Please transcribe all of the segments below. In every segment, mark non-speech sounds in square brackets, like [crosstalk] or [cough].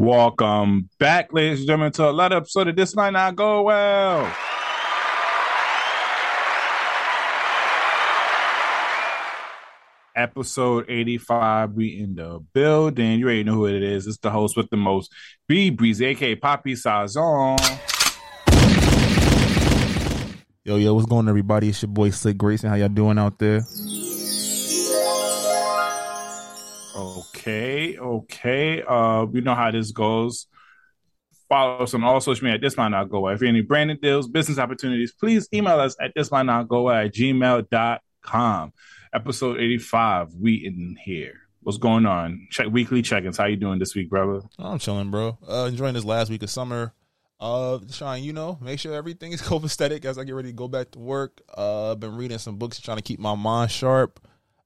Welcome back, ladies and gentlemen, to another episode of This Might Not Go Well. Episode 85, we in the building. You already know who it is. It's the host with the most, B Breezy, aka Poppy Sazon. Yo, yo, what's going on, everybody? It's your boy Slick Grayson. How y'all doing out there? Okay, okay. Uh, we know how this goes. Follow us on all social media. This might not go. away. If you any branding deals, business opportunities, please email us at this might not go at gmail.com. Episode 85. We in here. What's going on? Check weekly check-ins. How you doing this week, brother? I'm chilling, bro. Uh, enjoying this last week of summer. Uh, Sean, you know, make sure everything is [laughs] copacetic as I get ready to go back to work. Uh, been reading some books, trying to keep my mind sharp.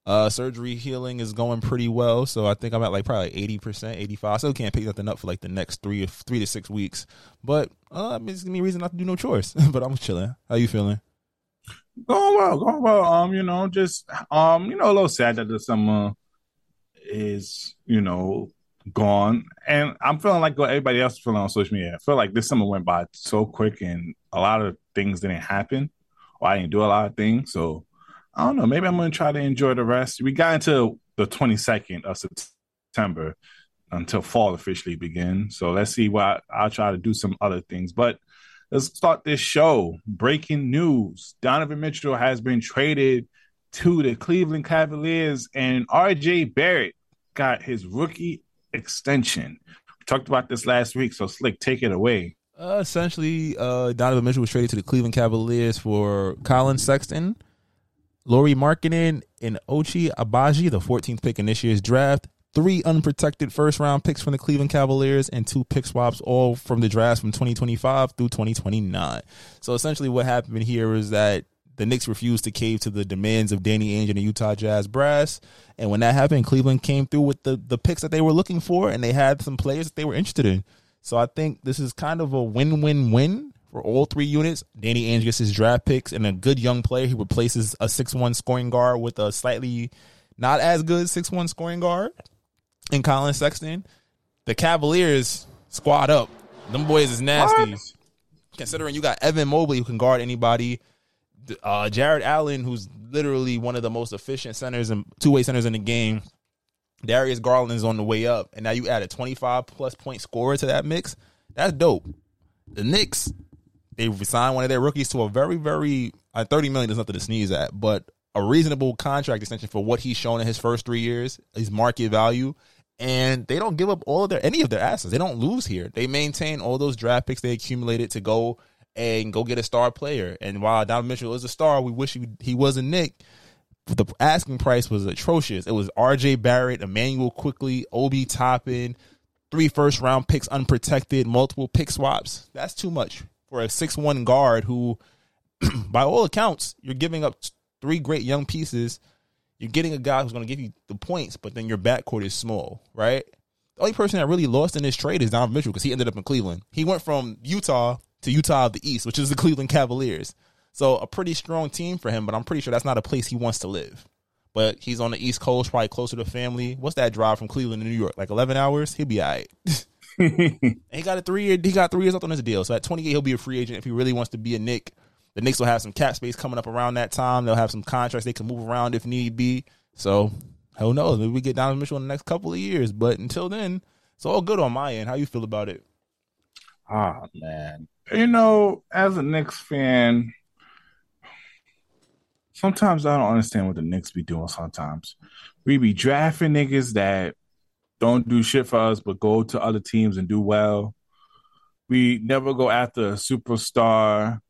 Uh, surgery healing is going pretty well, so I think I'm at like probably eighty percent, eighty five. Still can't pick nothing up for like the next three three to six weeks, but uh, I mean, it's any reason not to do no chores. [laughs] but I'm chilling. How you feeling? Going well, going well. Um, you know, just um, you know, a little sad that the summer is you know gone, and I'm feeling like what everybody else is feeling on social media. I feel like this summer went by so quick, and a lot of things didn't happen, or I didn't do a lot of things, so I don't know. Maybe I'm going to try to enjoy the rest. We got into the 22nd of September until fall officially begins. So let's see what I'll try to do some other things. But let's start this show. Breaking news Donovan Mitchell has been traded to the Cleveland Cavaliers, and RJ Barrett got his rookie extension. We talked about this last week. So, Slick, take it away. Uh, essentially, uh, Donovan Mitchell was traded to the Cleveland Cavaliers for Collin Sexton Lauri Markkanen and Ochai Agbaji, the 14th pick in this year's draft. Three unprotected first round picks from the Cleveland Cavaliers and two pick swaps, all from the draft from 2025 through 2029. So essentially, what happened here is that the Knicks refused to cave to the demands of Danny Ainge and the Utah Jazz brass. And when that happened, Cleveland came through with the, the picks that they were looking for, and they had some players that they were interested in. So I think this is kind of a win win win for all three units. Danny Ainge gets his draft picks and a good young player who replaces a six one scoring guard with a slightly not as good six one scoring guard in Collin Sexton. The Cavaliers squad up. Them boys is nasty. What? Considering you got Evan Mobley who can guard anybody, uh, Jarrett Allen who's literally one of the most efficient centers and two way centers in the game. Darius Garland is on the way up, and now you add a 25 plus point scorer to that mix. That's dope. The Knicks they signed one of their rookies to a very, very uh, thirty million is nothing to sneeze at, but a reasonable contract extension for what he's shown in his first three years, his market value, and they don't give up all of their any of their assets. They don't lose here. They maintain all those draft picks they accumulated to go and go get a star player. And while Donovan Mitchell is a star, we wish he, he was a Knick. The asking price was atrocious. It was R.J. Barrett, Immanuel Quickley, Obi Toppin, three first round picks unprotected, multiple pick swaps. That's too much for a six one guard who, [clears throat] by all accounts, you're giving up three great young pieces. You're getting a guy who's going to give you the points, but then your backcourt is small, right? The only person that really lost in this trade is Donovan Mitchell because he ended up in Cleveland. He went from Utah to Utah of the East, which is the [laughs] Cleveland Cavaliers. So a pretty strong team for him, but I'm pretty sure that's not a place he wants to live. But he's on the East Coast, probably closer to family. What's that drive from Cleveland to New York? Like 11 hours? He'll be all right. [laughs] [laughs] he got a three year. He got three years left on his deal. So at 28, he'll be a free agent if he really wants to be a Knick. The Knicks will have some cap space coming up around that time. They'll have some contracts they can move around if need be. So who knows? Maybe we get Donovan Mitchell in the next couple of years. But until then, it's all good on my end. How you feel about it? Ah oh, man, you know, as a Knicks fan, sometimes I don't understand what the Knicks be doing. Sometimes we be drafting niggas that don't do shit for us, but go to other teams and do well. We never go after a superstar.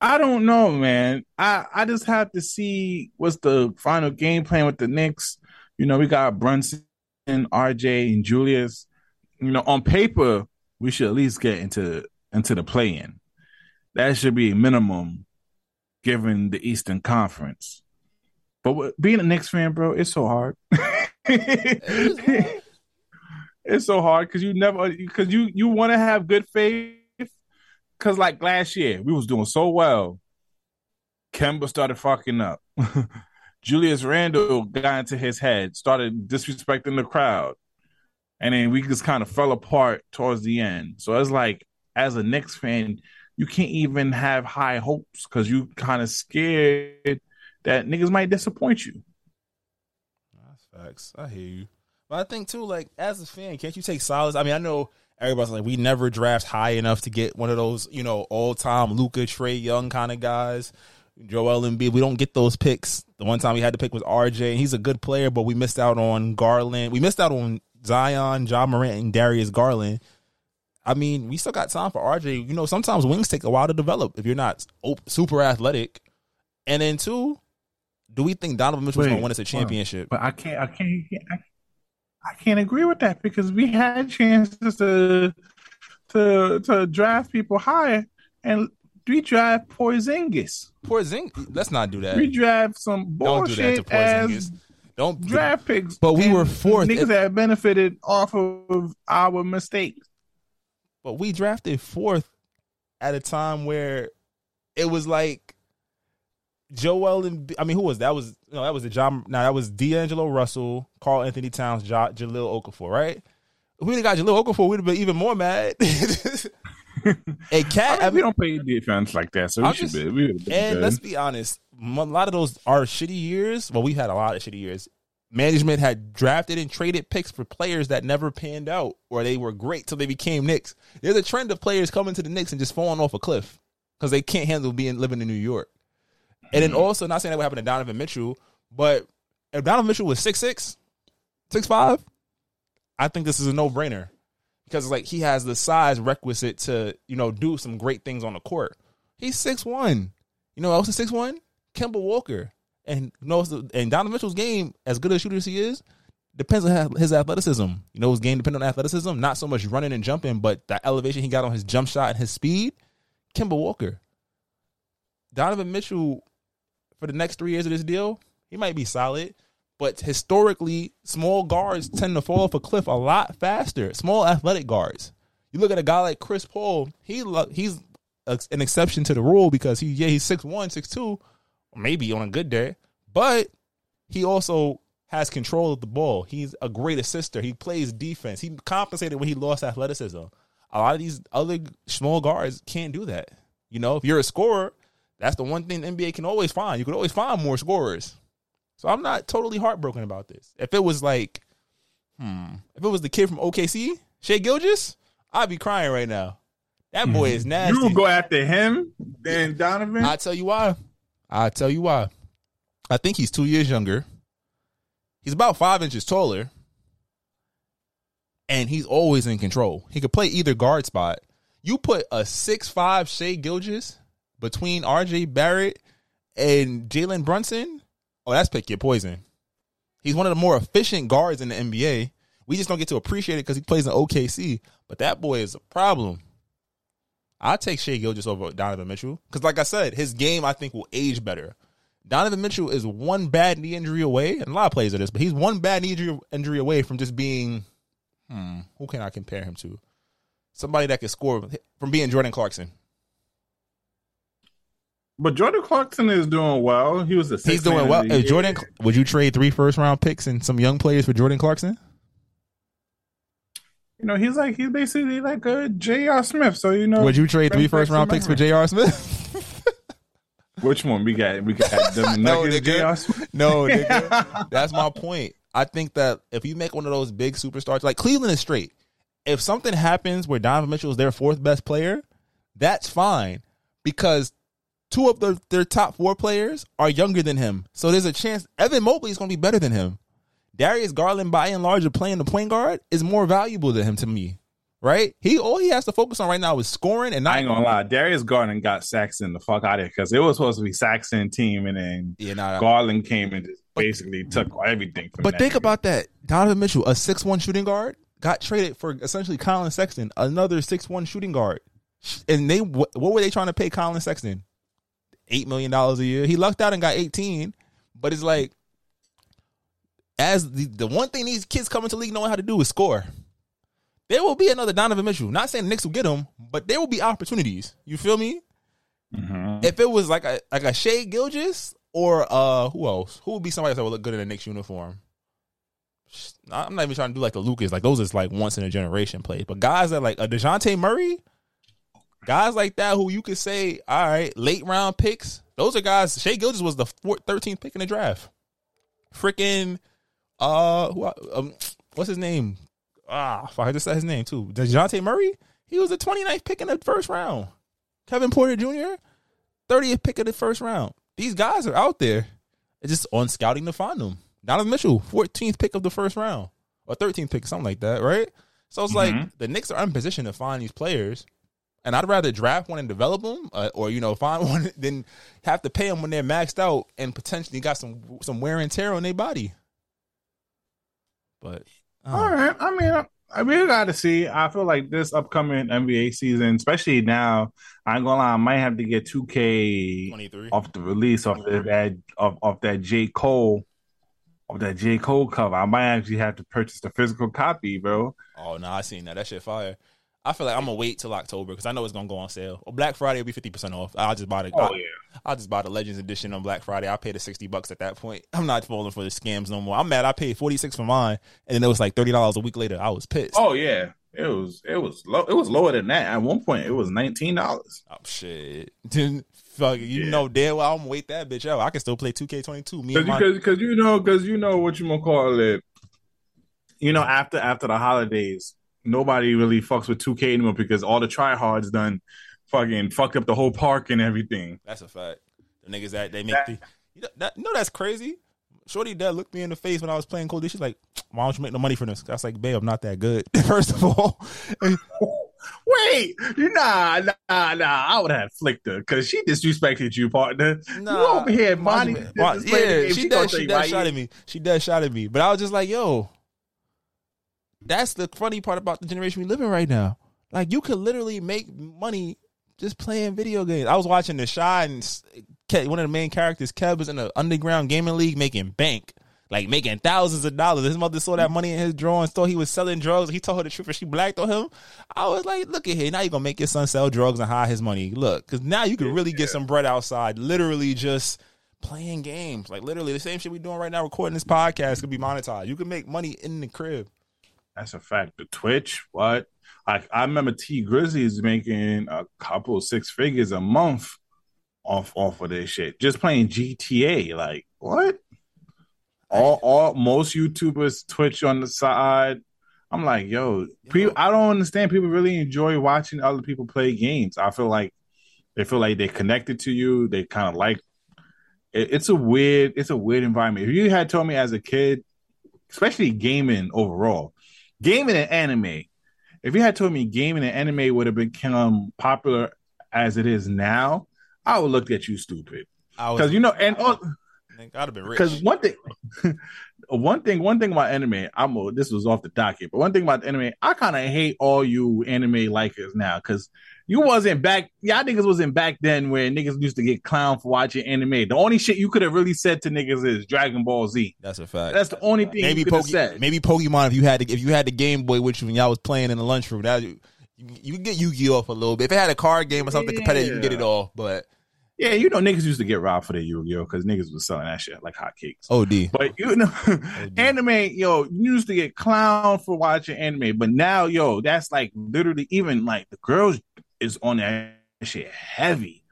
I don't know, man. I, I just have to see what's the final game plan with the Knicks. You know, we got Brunson RJ, and Julius, you know, on paper, we should at least get into into the play in. That should be a minimum given the Eastern Conference. But being a Knicks fan, bro, it's so hard. [laughs] it's so hard because you never because you you want to have good faith. Because like last year, we was doing so well. Kemba started fucking up. [laughs] Julius Randle got into his head, started disrespecting the crowd, and then we just kind of fell apart towards the end. So it's like, as a Knicks fan, you can't even have high hopes because you kind of scared that niggas might disappoint you. That's facts. I hear you. But I think too, like as a fan, can't you take solace? I mean, I know everybody's like, we never draft high enough to get one of those, you know, all time Luka, Trae Young kind of guys. Joel Embiid, we don't get those picks. The one time we had to pick was RJ. and He's a good player, but we missed out on Garland. We missed out on Zion, Ja Morant, and Darius Garland. I mean, we still got time for RJ. You know, sometimes wings take a while to develop if you're not super athletic. And then two, do we think Donovan Mitchell's going to win us a championship? But I can't. I can't. I, I can't agree with that because we had chances to to to draft people higher, and we draft Porzingis. Porzingis. Let's not do that. We draft some bullshit Don't do that to Porzingis. Don't draft picks. But we were fourth. Niggas that benefited off of our mistakes. But we drafted fourth at a time where it was like Joel and I mean, who was that? Was no, that was the John. Now that was D'Angelo Russell, Karl-Anthony Towns, J- Jahlil Okafor, right? If we got Jahlil Okafor, we'd have been even more mad. [laughs] a cat. I mean, we don't play defense like that, so we should be. We and good. let's be honest, a lot of those are shitty years. Well, we've had a lot of shitty years. Management had drafted and traded picks for players that never panned out, or they were great till they became Knicks. There's a trend of players coming to the Knicks and just falling off a cliff because they can't handle being living in New York. And then mm-hmm. also, not saying that would happen to Donovan Mitchell, but if Donovan Mitchell was six six, six five, I think this is a no brainer because like he has the size requisite to you know do some great things on the court. He's six one. You know, else is six one. Kemba Walker and you know, and Donovan Mitchell's game, as good a shooter as he is, depends on his athleticism. You know, his game depends on athleticism, not so much running and jumping, but the elevation he got on his jump shot and his speed. Kemba Walker, Donovan Mitchell for the next three years of this deal, he might be solid. But historically, small guards tend to fall off a cliff a lot faster. Small athletic guards. You look at a guy like Chris Paul. He he's an exception to the rule because he yeah he's six one, six two, maybe on a good day, but he also has control of the ball. He's a great assister. He plays defense. He compensated when he lost athleticism. A lot of these other small guards can't do that. You know, if you're a scorer, that's the one thing the NBA can always find. You can always find more scorers. So I'm not totally heartbroken about this. If it was like, hmm, if it was the kid from OKC, Shai Gilgeous, I'd be crying right now. That boy is nasty. You go after him than Donovan? I'll tell you why. I'll tell you why. I think he's two years younger. He's about five inches taller. And he's always in control. He could play either guard spot. You put a six five Shai Gilgeous between RJ Barrett and Jalen Brunson, oh, that's pick your poison. He's one of the more efficient guards in the NBA. We just don't get to appreciate it because he plays in OKC. But that boy is a problem. i take Shai Gilgeous over Donovan Mitchell because, like I said, his game I think will age better. Donovan Mitchell is one bad knee injury away, and a lot of players are this, but he's one bad knee injury, injury away from just being, hmm, who can I compare him to? Somebody that can score from being Jordan Clarkson. But Jordan Clarkson is doing well. He was the he's doing well. Hey, Jordan, would you trade three first round picks and some young players for Jordan Clarkson? You know, he's like he's basically like a J.R. Smith. So you know, would you trade three first round picks for J.R. Smith? [laughs] [laughs] Which one we got? We got them [laughs] no, nigga. No, nigga. That's my point. I think that if you make one of those big superstars, like Cleveland is straight. If something happens where Donovan Mitchell is their fourth best player, that's fine because two of the, their top four players are younger than him. So there's a chance Evan Mobley is going to be better than him. Darius Garland, by and large, of playing the point guard is more valuable than him to me. Right? He all he has to focus on right now is scoring and not. I ain't gonna lie, Darius Garland got Sexton the fuck out of it because it was supposed to be Sexton team, and then yeah, nah, Garland came and just basically took everything. From But think about that. Donovan Mitchell, a six one shooting guard, got traded for essentially Collin Sexton, another six one shooting guard. And they what, what were they trying to pay Collin Sexton? Eight million dollars a year. He lucked out and got eighteen. But it's like as the, the one thing these kids coming to league knowing how to do is score. There will be another Donovan Mitchell. Not saying the Knicks will get him, but there will be opportunities. You feel me? Mhm. If it was like a like a Shai Gilgeous or uh who else? Who would be somebody that would look good in a Knicks uniform? I'm not even trying to do like the Lucas. Like those is like once in a generation plays. But guys that like a Dejounte Murray, guys like that who you could say, all right, late round picks. Those are guys. Shai Gilgeous was the 4th, 13th pick in the draft. Freaking, uh, who, um, what's his name? Ah, I just said his name too. Dejounte Murray. He was the 29th pick in the first round. Kevin Porter Jr. 30th pick of the first round. These guys are out there. It's just on scouting to find them. Donovan Mitchell, 14th pick of the first round. Or 13th pick, something like that, right? So it's like Mhm. the Knicks are in position to find these players. And I'd rather draft one and develop them, uh, or you know, [laughs] find one than have to pay them when they're maxed out and potentially got some some wear and tear on their body. But uh, All right. I mean, I, I really got to see. I feel like this upcoming NBA season, especially now, I'm gonna lie, I might have to get 2K 23. off the release of the, that of, of that J Cole of that J Cole cover. I might actually have to purchase the physical copy, bro. Oh no, I seen that. That shit fire. I feel like I'm gonna wait till October because I know it's gonna go on sale. Or Black Friday will be fifty percent off. I'll just buy the. Oh I'll, yeah. I'll just buy the Legends edition on Black Friday. I'll pay the sixty bucks at that point. I'm not falling for the scams no more. I'm mad. I paid forty six for mine, and then it was like thirty dollars a week later. I was pissed. Oh yeah. It was it was low. It was lower than that. At one point, it was nineteen dollars. Oh, shit. [laughs] Then fuck you Yeah. know damn well I'm gonna wait that bitch out. I can still play 2K22. Me Because because because you know because you know what you gonna call it. You know after after the holidays, nobody really fucks with 2K anymore because all the tryhards done fucking fucked up the whole park and everything. That's a fact. The niggas that they make That- the you know, that, know that's crazy. Shorty dad looked me in the face when I was playing Cold. She's like, "Why don't you make no money for this?" I was like, "Babe, I'm not that good." [laughs] First of all, [laughs] Wait, nah, nah, nah. I would have flicked her because she disrespected you, partner. you over here, Monty. Why- yeah, she, she dead, gonna she does shot at me. She does shot at me. But I was just like, yo, that's the funny part about the generation we live in right now. Like, you could literally make money just playing video games. I was watching the Chi and one of the main characters, Kev, was in an underground gaming league making bank. Like making thousands of dollars. His mother saw that money in his drawings, thought he was selling drugs. He told her the truth and she blacked on him. I was like, look at here. Now you're going to make your son sell drugs and hide his money. Look, because now you can really get some bread outside, literally just playing games. Like literally the same shit we doing right now, recording this podcast could be monetized. You can make money in the crib. That's a fact. The Twitch, what? Like I remember T Grizzly is making a couple six figures a month off off of this shit. Just playing GTA. Like what? All all most YouTubers Twitch on the side. I'm like, yo, people, I don't understand. People really enjoy watching other people play games. I feel like they feel like they're connected to you. They kind of like it, it's a weird, it's a weird environment. If you had told me as a kid, especially gaming overall, gaming and anime. If you had told me gaming and anime would have become popular as it is now, I would look at you stupid. Because you know, and oh, I'd have been rich. because one thing, [laughs] one thing, one thing about anime, I'm a, this was off the docket, but one thing about anime, I kind of hate all you anime likers now because you wasn't back. Y'all niggas wasn't back then where niggas used to get clowned for watching anime. The only shit you could have really said to niggas is Dragon Ball Z. That's a fact. That's the only thing maybe you could have said. maybe Pokemon if you had to, if you had the Game Boy with you when y'all was playing in the lunchroom that you, you could get Yu Gi Oh a little bit. If it had a card game or something competitive, you can get it Yeah. all. But Yeah, you know niggas used to get robbed for their Yu-Gi-Oh because niggas was selling that shit like hotcakes. OD, But you know, [laughs] anime, yo, you used to get clowned for watching anime, but now, yo, that's like literally even like the girls is on that shit heavy.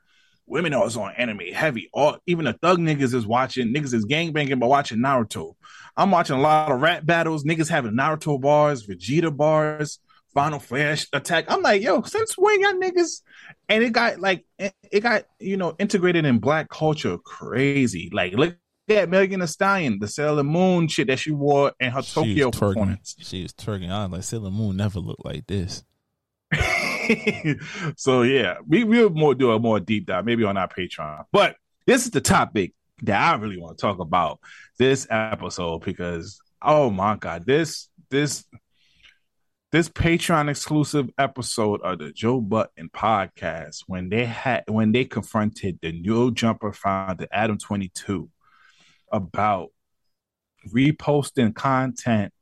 Women are on anime heavy. All even the thug niggas is watching niggas is gang gangbanging by watching Naruto. I'm watching a lot of rap battles. Niggas having Naruto bars, Vegeta bars, Final Flash attack. I'm like, yo, since when y'all niggas? And it got like it got you know integrated in black culture crazy. Like look at Megan Thee Stallion, the Sailor Moon shit that she wore in her Tokyo twerking. performance. She was twerking. I was like, Sailor Moon never looked like this. [laughs] so yeah, we will more do a more deep dive maybe on our Patreon. But this is the topic that I really want to talk about this episode because oh my god, this this this Patreon exclusive episode of the Joe Budden podcast when they had when they confronted the No Jumper founder Adam 22 about reposting content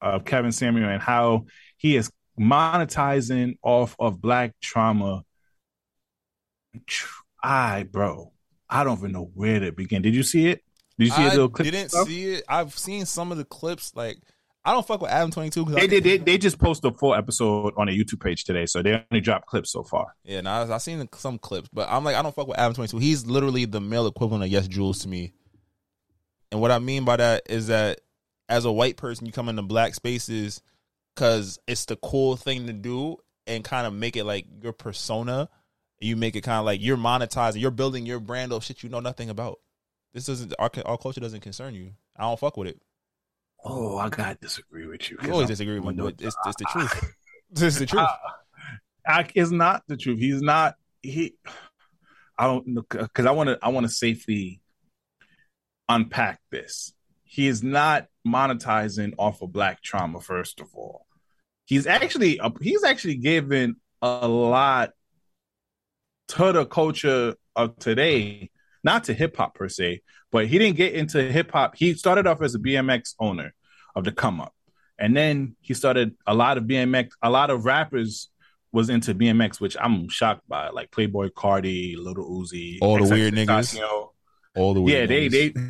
of Kevin Samuel and how he is monetizing off of black trauma. I bro, I don't even know where to begin. Did you see it? Did you see I a little clip? didn't see it. I've seen some of the clips. Like I don't fuck with Adam Twenty Two They, they, they, they just posted a full episode on their YouTube page today, so they only dropped clips so far. Yeah, no, I, I seen some clips, but I'm like, I don't fuck with Adam 22. He's literally the male equivalent of Yesjulz to me. And what I mean by that is that as a white person, you come into black spaces because it's the cool thing to do and kind of make it like your persona. You make it kind of like you're monetizing, you're building your brand of shit you know nothing about. This doesn't, our, our culture doesn't concern you. I don't fuck with it. Oh, I gotta disagree with you. You always I'm- disagree with me, it's, it's the truth. [laughs] [laughs] It's the truth. I, it's not the truth. He's not. He. I don't because I want to. I want to safely unpack this. He is not monetizing off of black trauma. First of all, he's actually he's actually given a lot to the culture of today, not to hip hop per se, but he didn't get into hip hop. He started off as a BMX owner of the come up. And then he started a lot of BMX, a lot of rappers was into BMX, which I'm shocked by, like Playboi Carti, Lil Uzi, All the weird niggas. All the Yeah, weird they niggas. they they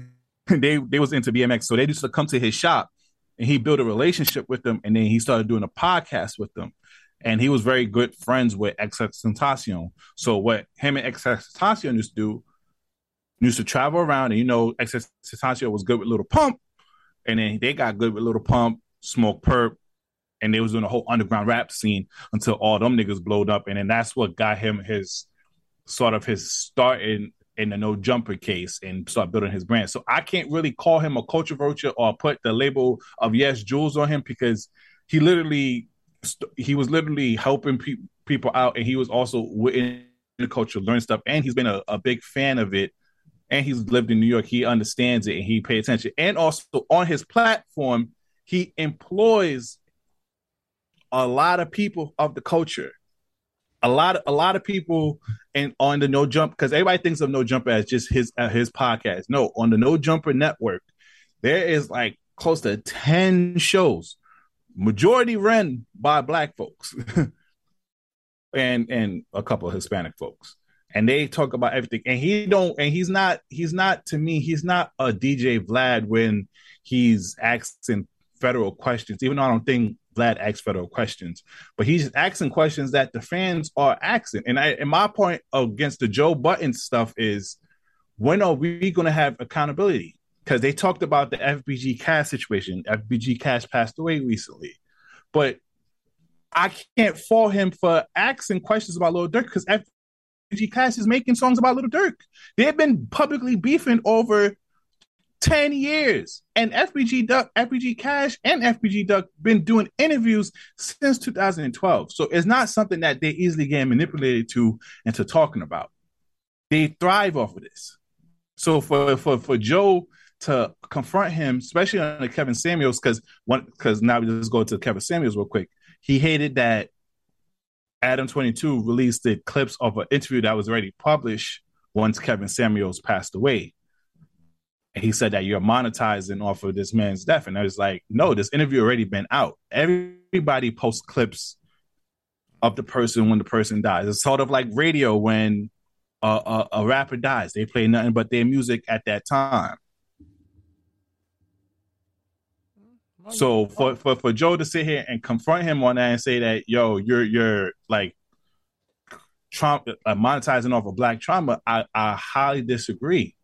[laughs] they they was into BMX, so they used to come to his shop, and he built a relationship with them, and then he started doing a podcast with them, and he was very good friends with XXXTentacion. So what him and XXXTentacion used to do, used to travel around, and you know XXXTentacion was good with Lil Pump, and then they got good with Lil Pump, Smokepurpp, and they was doing a whole underground rap scene until all them niggas blowed up, and then that's what got him his sort of his start in in the no jumper case and start building his brand. So I can't really call him a culture vulture or put the label of Yesjulz on him because he literally he was literally helping pe- people out and he was also within the culture learn stuff and he's been a, a big fan of it and he's lived in New York. He understands it and he pay attention. And also on his platform, he employs a lot of people of the culture. A lot of a lot of people and on the No Jump because everybody thinks of No Jumper as just his uh, his podcast. No, on the No Jumper network, there is like close to ten shows, majority run by black folks, [laughs] and and a couple of Hispanic folks, and they talk about everything. And he don't, and he's not, he's not to me, he's not a DJ Vlad when he's asking federal questions. Even though I don't think Vlad asks federal questions, but he's asking questions that the fans are asking. And I, and my point against the Joe Budden stuff is, when are we going to have accountability? Because they talked about the FBG Cash situation. FBG Cash passed away recently, but I can't fault him for asking questions about Lil Durk because FBG Cash is making songs about Lil Durk. They've been publicly beefing over 10 years. And FBG Duck, FBG Cash, and FBG Duck been doing interviews since 2012. So it's not something that they easily get manipulated to into talking about. They thrive off of this. So for for for Joe to confront him, especially on Kevin Samuels, because one because now we just go to Kevin Samuels real quick. He hated that Adam 22 released the clips of an interview that was already published once Kevin Samuels passed away. And he said that you're monetizing off of this man's death. And I was like, no, this interview already been out. Everybody posts clips of the person when the person dies. It's sort of like radio when a, a, a rapper dies. They play nothing but their music at that time. So for, for for Joe to sit here and confront him on that and say that yo you're you're like Trump uh, monetizing off of black trauma, I, I highly disagree.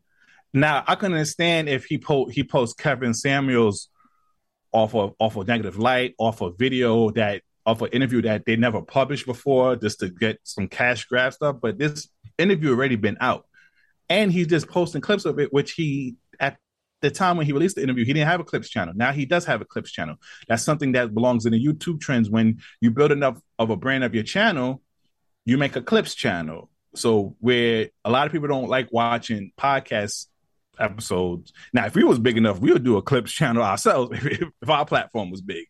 Now I can understand if he po- he posts Kevin Samuels off of off of negative light, off a video that off an interview that they never published before, just to get some cash grab stuff. But this interview already been out, and he's just posting clips of it, which he at the time when he released the interview, he didn't have a clips channel. Now he does have a clips channel. That's something that belongs in the YouTube trends. When you build enough of a brand of your channel, you make a clips channel. So where a lot of people don't like watching podcasts episodes. Now, if we was big enough, we would do a clips channel ourselves [laughs] if, if our platform was big.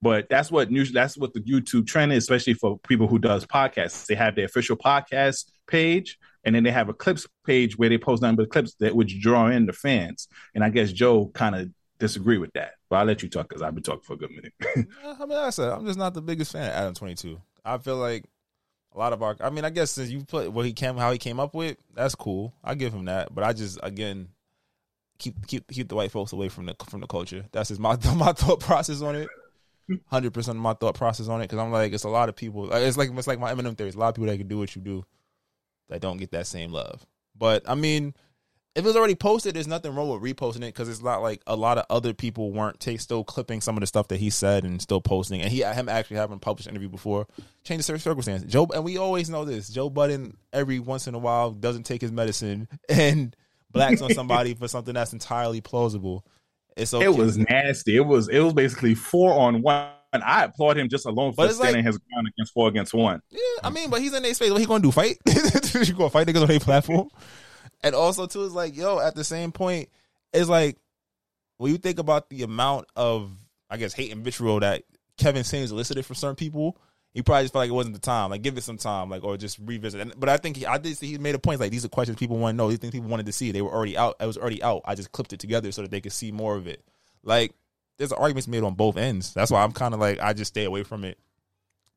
But that's what news. That's what the YouTube trend is, especially for people who does podcasts. They have their official podcast page, and then they have a clips page where they post nothing but clips that which draw in the fans. And I guess Joe kind of disagree with that. But I'll let you talk because I've been talking for a good minute. [laughs] I mean, like I said, I'm just not the biggest fan of Adam 22. I feel like a lot of our. I mean, I guess since you put what he came, how he came up with, that's cool. I give him that. But I just again keep keep keep the white folks away from the from the culture. That's just my [laughs] my thought process on it. Hundred percent of my thought process on it because I'm like, it's a lot of people. It's like it's like my Eminem theory. There's a lot of people that can do what you do that don't get that same love. But I mean, if it's already posted, there's nothing wrong with reposting it because it's not like a lot of other people weren't take, still clipping some of the stuff that he said and still posting. And he him actually having published an interview before change the circumstance. Joe and we always know this. Joe Budden every once in a while doesn't take his medicine [laughs] and blacks on somebody for something that's entirely plausible. It's okay. It was nasty. It was it was basically four on one. And I applaud him just alone for standing like, his ground against four against one. Yeah, I mean, but he's in their space. What he gonna do? Fight? [laughs] you gonna fight niggas on their platform? And also too is like, yo, at the same point, it's like when you think about the amount of I guess hate and vitriol that Kevin Samuels elicited from certain people, he probably just felt like it wasn't the time. Like give it some time, like or just revisit. And, but I think he, I did see he made a point like these are questions people want to know. These things people wanted to see. They were already out. It was already out. I just clipped it together so that they could see more of it. Like there's arguments made on both ends. That's why I'm kind of like I just stay away from it.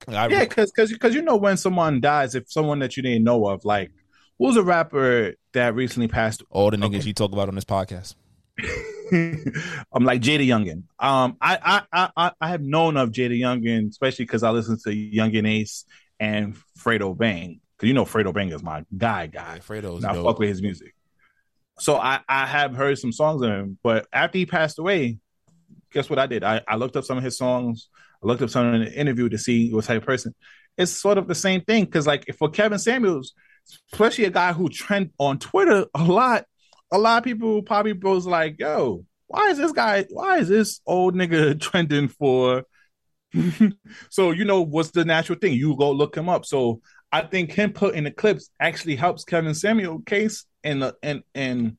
Like, yeah, because because because you know when someone dies, if someone that you didn't know of, like who's a rapper that recently passed? All the niggas okay. you talk about on this podcast. [laughs] I'm like JayDaYoungan. Um, I I I I have known of JayDaYoungan, especially because I listen to Yungeen Ace and Fredo Bang. Because you know Fredo Bang is my guy, guy. Yeah, Fredo's I fuck with his music. So I I have heard some songs of him, but after he passed away, guess what I did? I, I looked up some of his songs. I looked up some in the interview to see what type of person. It's sort of the same thing because like for Kevin Samuels, especially a guy who trend on Twitter a lot, a lot of people probably was like, yo, why is this guy, why is this old nigga [laughs] trending for? [laughs] so, you know, what's the natural thing? You go look him up. So I think him putting the clips actually helps Kevin Samuel case in and and and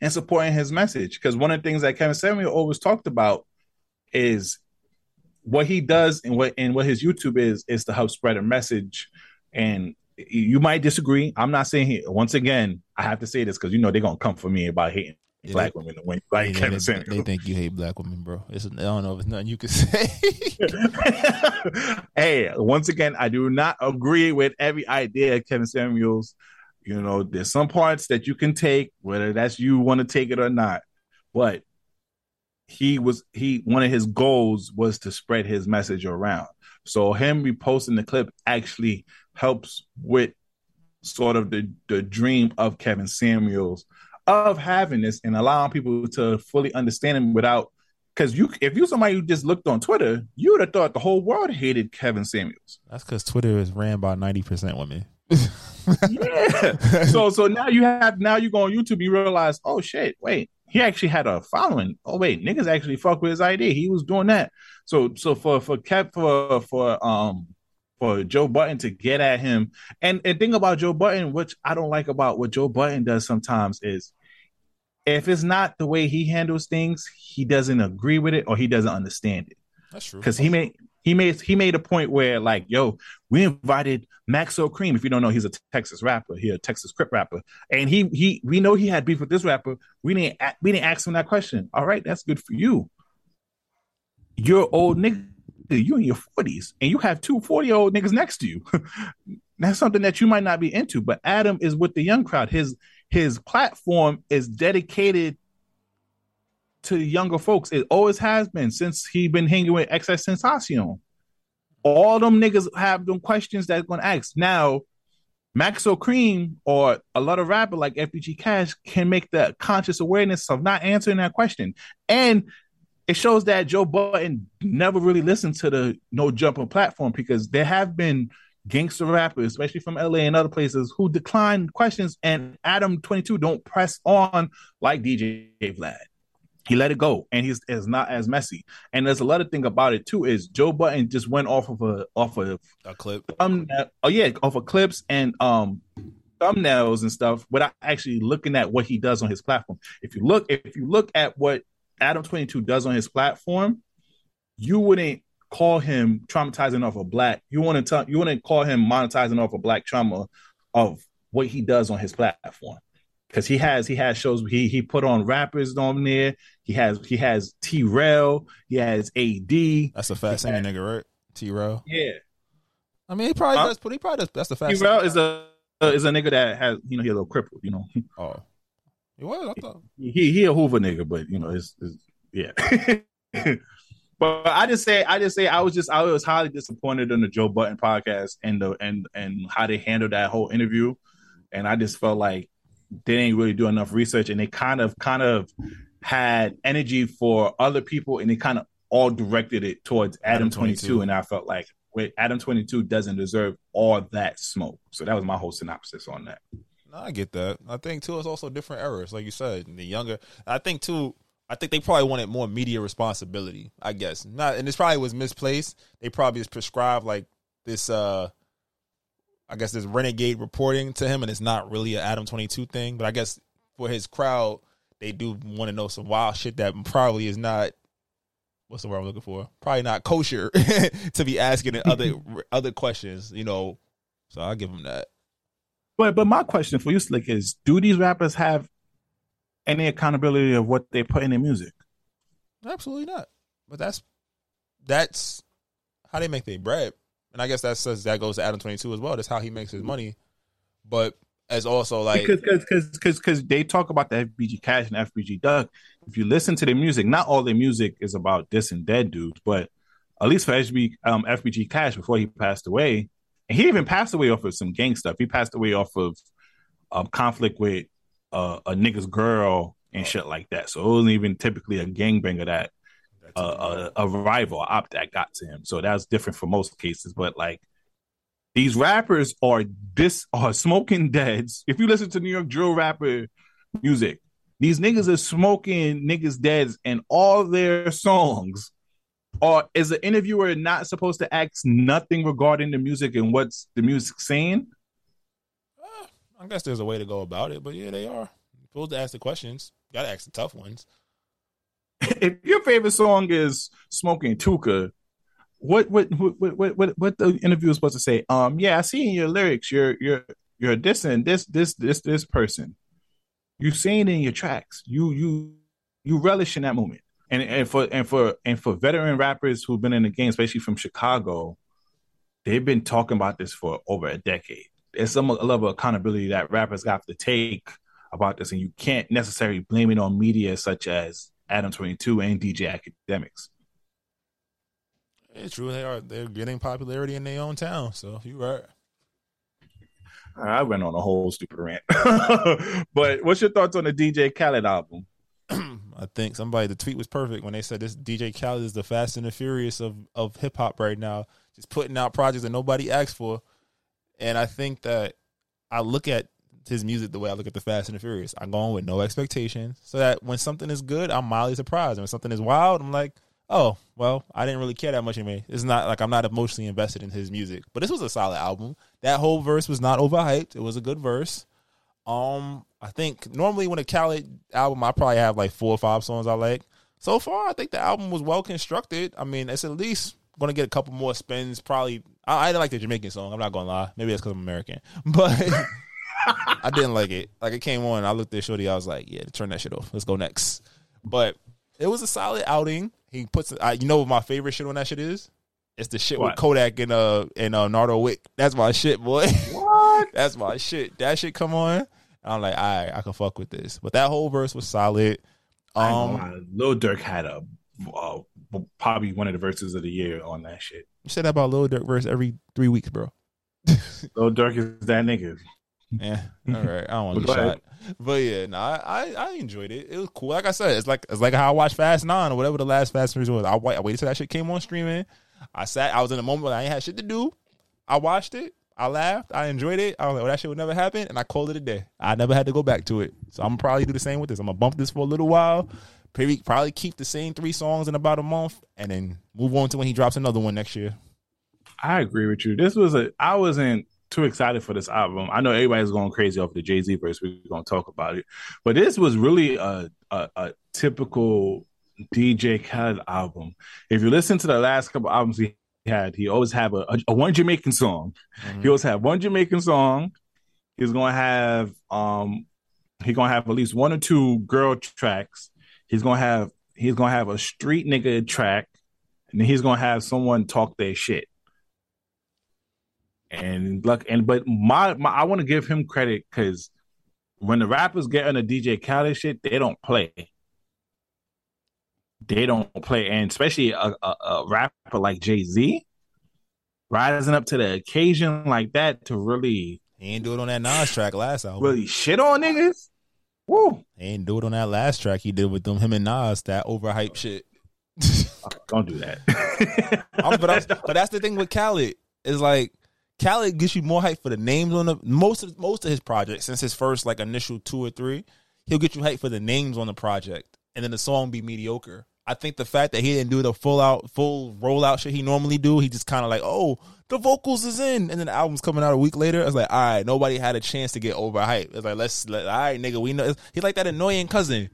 and supporting his message. Because one of the things that Kevin Samuel always talked about is what he does and what and what his YouTube is is to help spread a message and you might disagree. I'm not saying he, once again, I have to say this because you know they're gonna come for me about hating yeah, black they, women when like yeah, Kevin they, they, think you hate black women, bro. It's, I don't know if it's nothing you can [laughs] say. [laughs] hey, once again, I do not agree with every idea of Kevin Samuels. You know, there's some parts that you can take, whether that's you want to take it or not. But he was he one of his goals was to spread his message around. So him reposting the clip actually helps with sort of the, the dream of Kevin Samuels of having this and allowing people to fully understand him without because you if you somebody who just looked on Twitter, you would have thought the whole world hated Kevin Samuels. That's because Twitter is ran by ninety percent women. [laughs] yeah. So so now you have now you go on YouTube, you realize, oh shit, wait, he actually had a following. Oh wait, niggas actually fuck with his idea. He was doing that. So so for for Kev for for um for Joe Budden to get at him. And and thing about Joe Budden, which I don't like about what Joe Budden does sometimes is if it's not the way he handles things, he doesn't agree with it or he doesn't understand it. That's true. Because he made he made he made a point where like, yo, we invited Maxo Kream. If you don't know, he's a Texas rapper. He a Texas Crip rapper, and he he we know he had beef with this rapper. We didn't we didn't ask him that question. All right, that's good for you. You're old nigga you in your 40s and you have two 40 year old niggas next to you. [laughs] That's something that you might not be into. But Adam is with the young crowd. His his platform is dedicated to younger folks. It always has been since he been hanging with XXXTentacion. All them niggas have them questions that to ask. Now, Maxo Kream or a lot of rapper like FBG Cash can make the conscious awareness of not answering that question. And it shows that Joe Budden never really listened to the no jumper platform because there have been gangster rappers, especially from LA and other places, who decline questions, and Adam Twenty Two don't press on like DJ Vlad. He let it go, and he's is not as messy. And there's a lot of thing about it too. Is Joe Budden just went off of a off of a clip? Oh yeah, off of clips and um thumbnails and stuff without actually looking at what he does on his platform. If you look, if you look at what Adam Twenty Two does on his platform, you wouldn't call him traumatizing off a black. You want to you wouldn't call him monetizing off a black trauma of what he does on his platform because he has he has shows he he put on rappers on there. He has he has T Rail. He has AD. That's a fat singing nigga, right? T Rail. Yeah. I mean, he probably does. But he probably does. That's the fat. T Rail is a is a nigga that has you know he's a little crippled. You know. Oh. He was. I thought he he a Hoover nigga, but you know it's, it's yeah. [laughs] but I just say I just say I was just I was highly disappointed in the Joe Budden podcast and the and and how they handled that whole interview, and I just felt like they didn't really do enough research and they kind of kind of had energy for other people and they kind of all directed it towards Adam, Adam 22. 22 and I felt like wait Adam 22 doesn't deserve all that smoke. So that was my whole synopsis on that. No, I get that. I think too it's also different eras like you said, the younger I think too I think they probably wanted more media responsibility, I guess. Not and this probably was misplaced. They probably just prescribed like this uh I guess this renegade reporting to him, and it's not really an Adam Twenty Two thing. But I guess for his crowd, they do want to know some wild shit that probably is not. What's the word I'm looking for? Probably not kosher [laughs] to be asking other [laughs] other questions, you know. So I'll give him that. But but my question for you, Slick, is: Do these rappers have any accountability of what they put in their music? Absolutely not. But that's that's how they make their bread and I guess that says that goes to Adam Twenty Two as well. That's how he makes his money. But as also like because because because they talk about the FBG Cash and FBG Duck. If you listen to their music, not all their music is about this and dead dudes, but at least for FBG um, FBG Cash before he passed away, he even passed away off of some gang stuff. He passed away off of um, conflict with uh, a nigga's girl and shit like that. So it wasn't even typically a gangbanger that a, a, a rival op that got to him. So that's different for most cases. But like these rappers are this are smoking deads. If you listen to New York drill rapper music, these niggas are smoking niggas deads in all their songs. Or is the interviewer not supposed to ask nothing regarding the music and what's the music saying? Uh, I guess there's a way to go about it, but yeah, they are. You're supposed to ask the questions. Got to ask the tough ones [laughs] if your favorite song is "Smoking Tuka," what what what what what what the interview is supposed to say? Um, yeah, I see in your lyrics you're you're you're dissing this this this this person. You're saying in your tracks. You you you relish in that moment. And and for and for and for veteran rappers who've been in the game, especially from Chicago, they've been talking about this for over a decade. There's some level of accountability that rappers have to take about this, and you can't necessarily blame it on media such as Adam 22 and DJ Akademiks. It's true. They are. They're getting popularity in their own town. So you're right. I went on a whole stupid rant. [laughs] but what's your thoughts on the DJ Khaled album? I think somebody the tweet was perfect when they said this DJ Khaled is the Fast and the Furious of of hip hop right now, just putting out projects that nobody asked for. And I think that I look at his music the way I look at the Fast and the Furious. I go on with no expectations, so that when something is good, I'm mildly surprised. And when something is wild, I'm like, oh, well, I didn't really care that much anyway. It's not like I'm not emotionally invested in his music, but this was a solid album. That whole verse was not overhyped. It was a good verse. Um, I think normally when a Khaled album, I probably have like four or five songs I like. So far, I think the album was well constructed. I mean, it's at least going to get a couple more spins. Probably, I, I like the Jamaican song. I'm not going to lie. Maybe that's because I'm American, [laughs] but I didn't like it. Like it came on, I looked at Shorty. I was like, "Yeah, turn that shit off. Let's go next." But it was a solid outing. He puts, I, you know, what my favorite shit on that shit is. It's the shit what? with Kodak and uh and uh Nardo Wick. That's my shit, boy. What? [laughs] That's my shit. That shit come on. I'm like, all right, I can fuck with this. But that whole verse was solid. Um, Lil Durk had a uh, probably one of the verses of the year on that shit. You said that about Lil Durk verse every three weeks, bro. [laughs] Lil Durk is that nigga. Yeah. All right. I don't want to get shot. But yeah, no, I, I enjoyed it. It was cool. Like I said, it's like it's like how I watched Fast Nine or whatever the last Fast Nine was. I, I waited till that shit came on streaming. I sat. I was in a moment where I ain't had shit to do. I watched it. I laughed. I enjoyed it. I was like, well, that shit would never happen. And I called it a day. I never had to go back to it. So I'm probably do the same with this. I'm to bump this for a little while. Maybe probably keep the same three songs in about a month and then move on to when he drops another one next year. I agree with you. This was a, I wasn't too excited for this album. I know everybody's going crazy off the Jay Z verse. We're going to talk about it, but this was really a, a, a typical DJ Khaled album. If you listen to the last couple albums he had, he always have a, a, a one Jamaican song. Mm-hmm. He always have one Jamaican song. He's gonna have um he's gonna have at least one or two girl tracks. He's gonna have he's gonna have a street nigga track, and then he's gonna have someone talk their shit. And luck and but my, my I want to give him credit because when the rappers get on the DJ Khaled shit, they don't play. They don't play, and especially a, a, a rapper like Jay Z, rising up to the occasion like that to really. He ain't do it on that Nas track last album. Really shit on niggas. Woo! He ain't do it on that last track he did with them him and Nas that overhyped shit. [laughs] don't do that. but, but that's the thing with Khaled is like Khaled gets you more hype for the names on the most of most of his projects since his first like initial two or three. He'll get you hype for the names on the project, and then the song be mediocre. I think the fact that he didn't do the full out, full rollout shit he normally do, he just kind of like, oh, the vocals is in, and then the album's coming out a week later. I was like, all right, nobody had a chance to get overhyped. It's like, let's, let, all right, nigga, we know. He's like that annoying cousin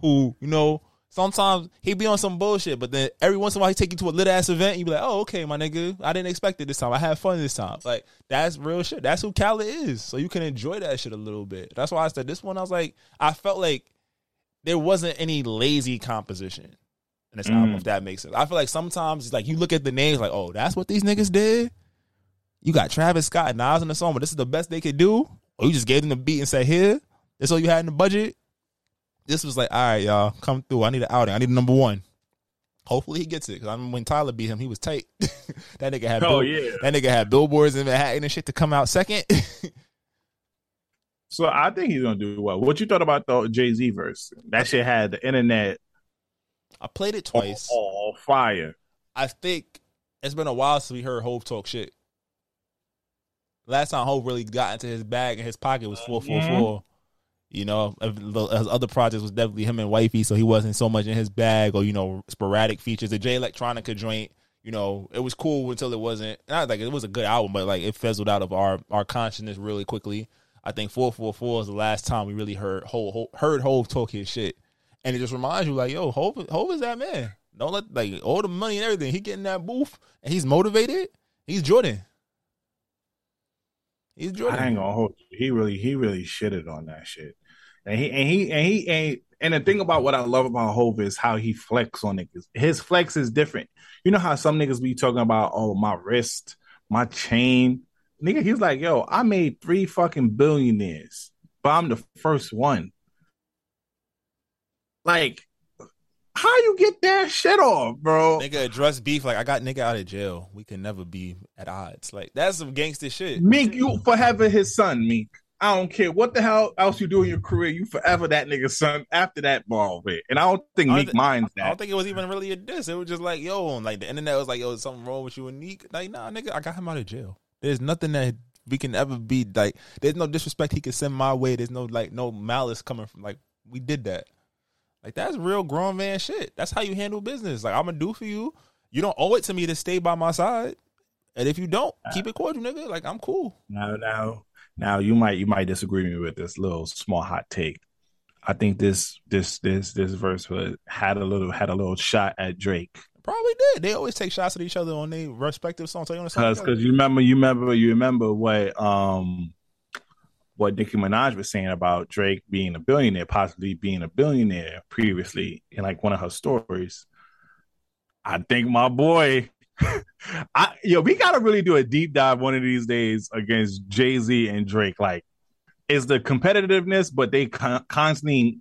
who, you know, sometimes he be on some bullshit, but then every once in a while he take you to a lit ass event. You be like, oh, okay, my nigga, I didn't expect it this time. I had fun this time. Like that's real shit. That's who Khaled is. So you can enjoy that shit a little bit. That's why I said this one. I was like, I felt like there wasn't any lazy composition in this mm. album. If that makes sense, I feel like sometimes it's like you look at the names, like, oh, that's what these niggas did. You got Travis Scott and Nas in the song, but this is the best they could do. Or you just gave them the beat and said, here, that's all you had in the budget this was like, all right, y'all, come through. I need an outing. I need a number one. Hopefully he gets it because I remember when Tyler beat him, he was tight. [laughs] that nigga had oh, bill- yeah. that nigga had billboards in Manhattan and shit to come out second. [laughs] so I think he's gonna do well. What you thought about the Jay Z verse? That shit had the internet. I played it twice. All, all fire. I think it's been a while since we heard Hove talk shit. Last time Hove really got into his bag and his pocket was four four four. Mm-hmm. You know, his other projects was definitely him and Wifey, so he wasn't so much in his bag or you know sporadic features. The Jay Electronica joint, you know, it was cool until it wasn't. Not like it was a good album, but like it fizzled out of our our consciousness really quickly. I think four four four is the last time we really heard Hove, heard Hove talk his shit, and it just reminds you like, yo, Hove, Hove is that man. Don't let like all the money and everything. He getting that booth and he's motivated. He's Jordan. He's Jordan. I ain't gonna hold you. He really, he really shitted on that shit. And he and he and he ain't. And the thing about what I love about Hove is how he flex on niggas. His flex is different. You know how some niggas be talking about, oh, my wrist, my chain. Nigga, he's like, yo, I made three fucking billionaires, but I'm the first one. Like, how you get that shit off, bro? Nigga address beef like I got nigga out of jail. We can never be at odds. Like that's some gangster shit. Meek, you forever his son, Meek. I don't care what the hell else you do in your career. You forever that nigga's son after that ball bit. And I don't think Meek minds that. I don't think it was even really a diss. It was just like, yo, and like the internet was like, yo, something wrong with you and Meek. Like, nah, nigga, I got him out of jail. There's nothing that we can ever be like. There's no disrespect he can send my way. There's no like no malice coming from like we did that. Like that's real grown man shit. That's how you handle business. Like I'm gonna do for you. You don't owe it to me to stay by my side. And if you don't, keep it cordial, nigga. Like I'm cool. No, no. Now you might you might disagree with me with this little small hot take. I think this this this this verse had a little had a little shot at Drake. Probably did. They always take shots at each other on their respective songs. Because because you remember you remember you remember what um what Nicki Minaj was saying about Drake being a billionaire, possibly being a billionaire previously in like one of her stories. I think my boy [laughs] I yo, we gotta really do a deep dive one of these days against Jay Z and Drake. Like, is the competitiveness, but they con- constantly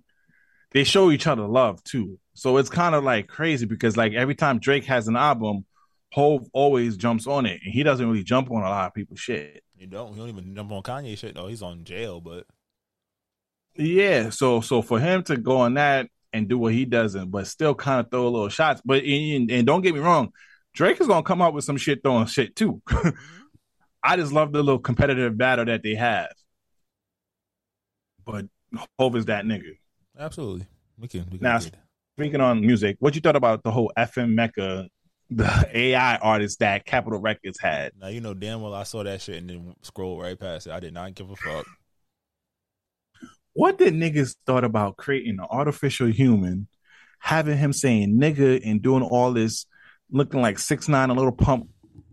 they show each other love too. So it's kind of like crazy because like every time Drake has an album, Hove always jumps on it, and he doesn't really jump on a lot of people's shit. You don't. You don't even jump on Kanye shit though. He's on jail, but yeah. So so for him to go on that and do what he doesn't, but still kind of throw a little shots. But and, and don't get me wrong, Drake is gonna come out with some shit throwing shit too. [laughs] Mm-hmm. I just love the little competitive battle that they have. But Hove is that nigga. Absolutely. We can, we can now speaking on music, what you thought about the whole FN Meka the [laughs] AI artist that Capitol Records had. Now you know damn well I saw that shit and then scrolled right past it. I did not give a fuck. What did niggas thought about creating an artificial human, having him saying nigga and doing all this, looking like six nine, a Lil Pump,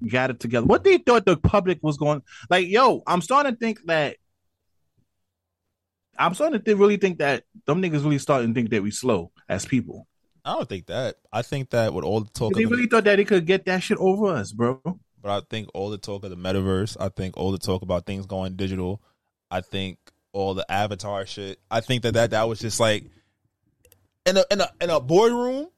got it together? What they thought the public was going like? Yo, I'm starting to think that. I'm starting to really think that them niggas really starting to think that we slow as people. I don't think that. I think that with all the talk, They of the, really thought that they could get that shit over us, bro. but I think all the talk of the metaverse. I think all the talk about things going digital. I think all the avatar shit. I think that that, that was just like in a in a in a boardroom.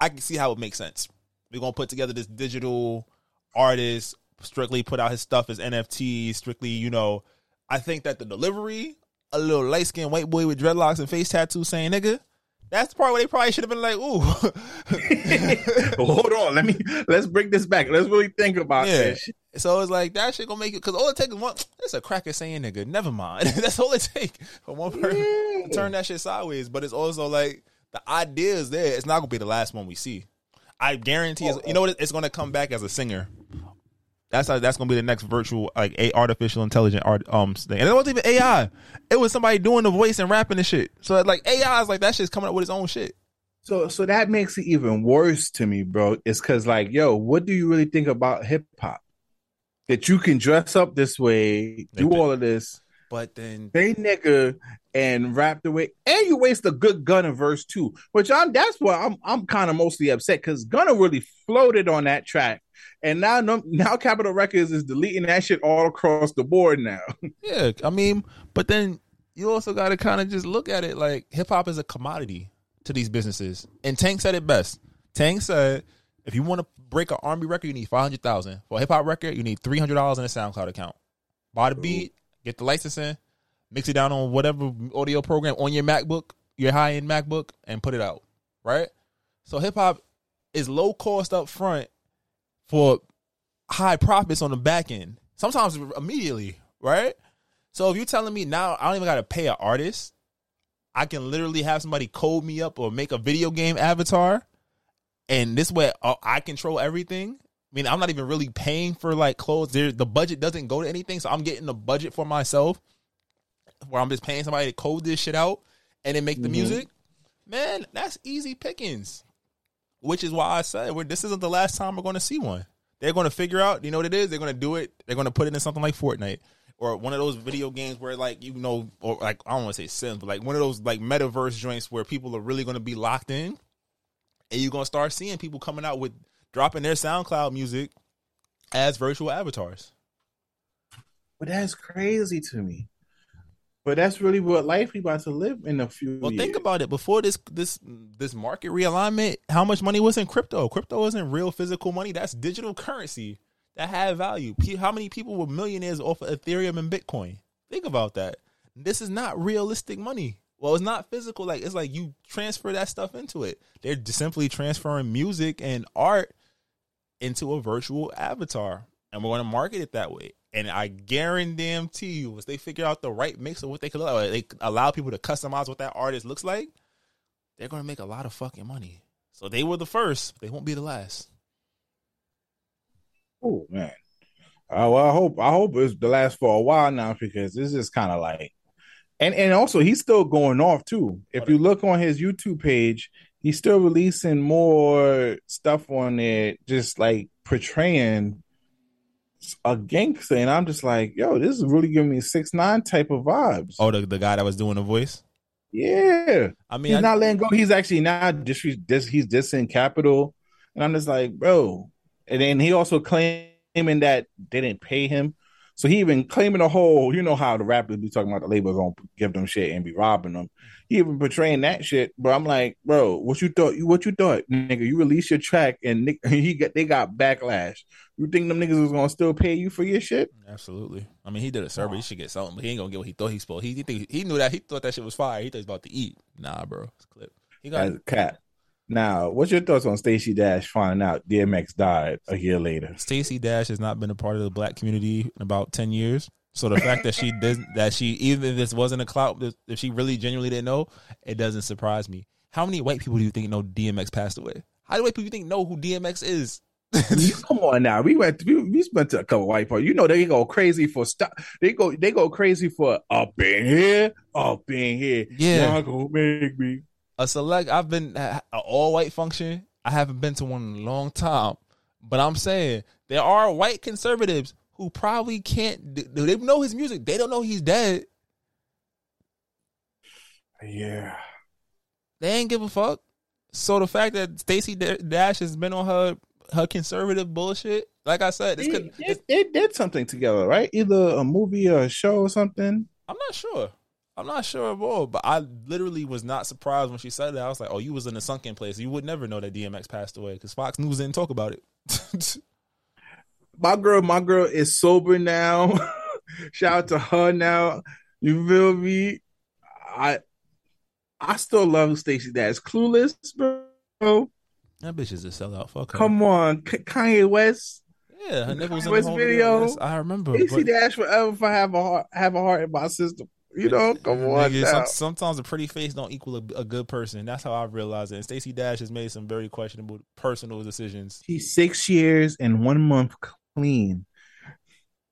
I can see how it makes sense. We're gonna put together this digital artist, strictly put out his stuff as NFTs, strictly, you know. I think that the delivery, a little light skinned white boy with dreadlocks and face tattoos saying nigga, that's the part where they probably should have been like, ooh. [laughs] Hold on, let me let's bring this back. Let's really think about Yeah. this. So it's like that shit gonna make it because all it takes is one. It's a cracker saying nigga. Never mind. [laughs] That's all it takes for one person to turn that shit sideways. But it's also like the idea is there. It's not gonna be the last one we see. I guarantee. It's, oh, you know what? Oh. It's gonna come back as a singer. That's how, that's gonna be the next virtual like a artificial intelligent art um thing. And it wasn't even AI. It was somebody doing the voice and rapping and shit. So like AI is like that shit's coming up with its own shit. So so that makes it even worse to me, bro. It's cause like, yo, what do you really think about hip hop? That you can dress up this way, do all of this, But then they nigga and rap the way, and you waste a good gun Gunna verse too. Which I'm that's why I'm I'm kind of mostly upset because Gunna really floated on that track, and now now Capitol Records is deleting that shit all across the board now. [laughs] Yeah, I mean, but then you also got to kind of just look at it like hip hop is a commodity to these businesses. And Tank said it best. Tank said, if you want to break an R&B record, you need five hundred thousand. For a hip hop record, you need three hundred dollars in a SoundCloud account. Buy the beat, get the licensing, mix it down on whatever audio program on your MacBook, your high end MacBook, and put it out. Right. So hip hop is low cost up front for high profits on the back end. Sometimes immediately, right? So if you're telling me now I don't even got to pay an artist, I can literally have somebody code me up or make a video game avatar, and this way uh, I control everything. I mean, I'm not even really paying for like clothes. There, the budget doesn't go to anything, so I'm getting the budget for myself, where I'm just paying somebody to code this shit out and then make the music. Man, that's easy pickings. Which is why I said this isn't the last time we're going to see one. They're going to figure out, you know what it is? They're going to do it. They're going to put it in something like Fortnite or one of those video games where, like, you know, or like, I don't want to say Sims, but like one of those like metaverse joints where people are really going to be locked in. And you're going to start seeing people coming out with dropping their SoundCloud music as virtual avatars. But that's crazy to me. But that's really what life we about to live in a few Well, years. think about it. Before this this this market realignment, how much money was in crypto? Crypto isn't real physical money. That's digital currency that had value. How many people were millionaires off of Ethereum and Bitcoin? Think about that. This is not realistic money. Well, it's not physical. Like it's like you transfer that stuff into it. They're just simply transferring music and art into a virtual avatar, and we're going to market it that way. And I guarantee you, once they figure out the right mix of what they could look like, they allow people to customize what that artist looks like, they're going to make a lot of fucking money. So they were the first. They won't be the last. Oh man. Uh, well, I hope I hope it's the last for a while now because this is kind of like, and and also he's still going off too. If you look on his YouTube page, he's still releasing more stuff on it, just like portraying a gangster, and I'm just like, yo, this is really giving me six nine type of vibes. Oh, the, the guy that was doing the voice? yeah, I mean, he's I, not letting go. He's actually not dis, dis he's dissing Capitol, and I'm just like, bro. And then he also claiming that they didn't pay him, so he even claiming the whole. You know how the rappers be talking about the labels gonna give them shit and be robbing them. He even portraying that shit, but I'm like, bro, what you thought? You what you thought, nigga? You release your track and Nick, [laughs] he got they got backlash. You think them niggas was gonna still pay you for your shit? absolutely. I mean, he did a survey. He should get something, but he ain't going to get what he thought he supposed. He, he, think, he knew that. He thought that shit was fire. He thought he was about to eat. Nah, bro. It's clip. He got As a cat. Now, what's your thoughts on Stacey Dash finding out DMX died a year later? Stacey Dash has not been a part of the black community in about ten years. So the fact that she [laughs] didn't, that she even if this wasn't a clout, if she really genuinely didn't know, it doesn't surprise me. How many white people do you think know DMX passed away? How do white people think know who DMX is? [laughs] Come on now, we went we, we spent a couple white parties. You know they go crazy for stuff. They go they go crazy for up in here, up in here. Yeah. Y'all gonna make me. A select. I've been at an all white function. I haven't been to one in a long time, but I'm saying there are white conservatives who probably can't. Do they know his music? They don't know he's dead. Yeah. They ain't give a fuck. So the fact that Stacey Dash has been on her her conservative bullshit, like I said, it's They, 'cause- they, they did something together, right? Either a movie or a show or something. I'm not sure. I'm not sure at all, but I literally was not surprised when she said that. I was like, "Oh, you was in a sunken place. You would never know that DMX passed away because Fox News didn't talk about it." My girl, my girl is sober now. [laughs] Shout out to her now. You feel me? I I still love Stacey Dash. Clueless, bro. that bitch is a sellout. Fuck her. Come on, K- Kanye West. Yeah, her nipples in the West video. I remember. Stacey but- Dash forever for have a heart, have a heart in my system. You know, come on. Nigga, now. some- sometimes a pretty face don't equal a, a good person. That's how I realized it. And Stacey Dash has made some very questionable personal decisions. She's six years and one month clean.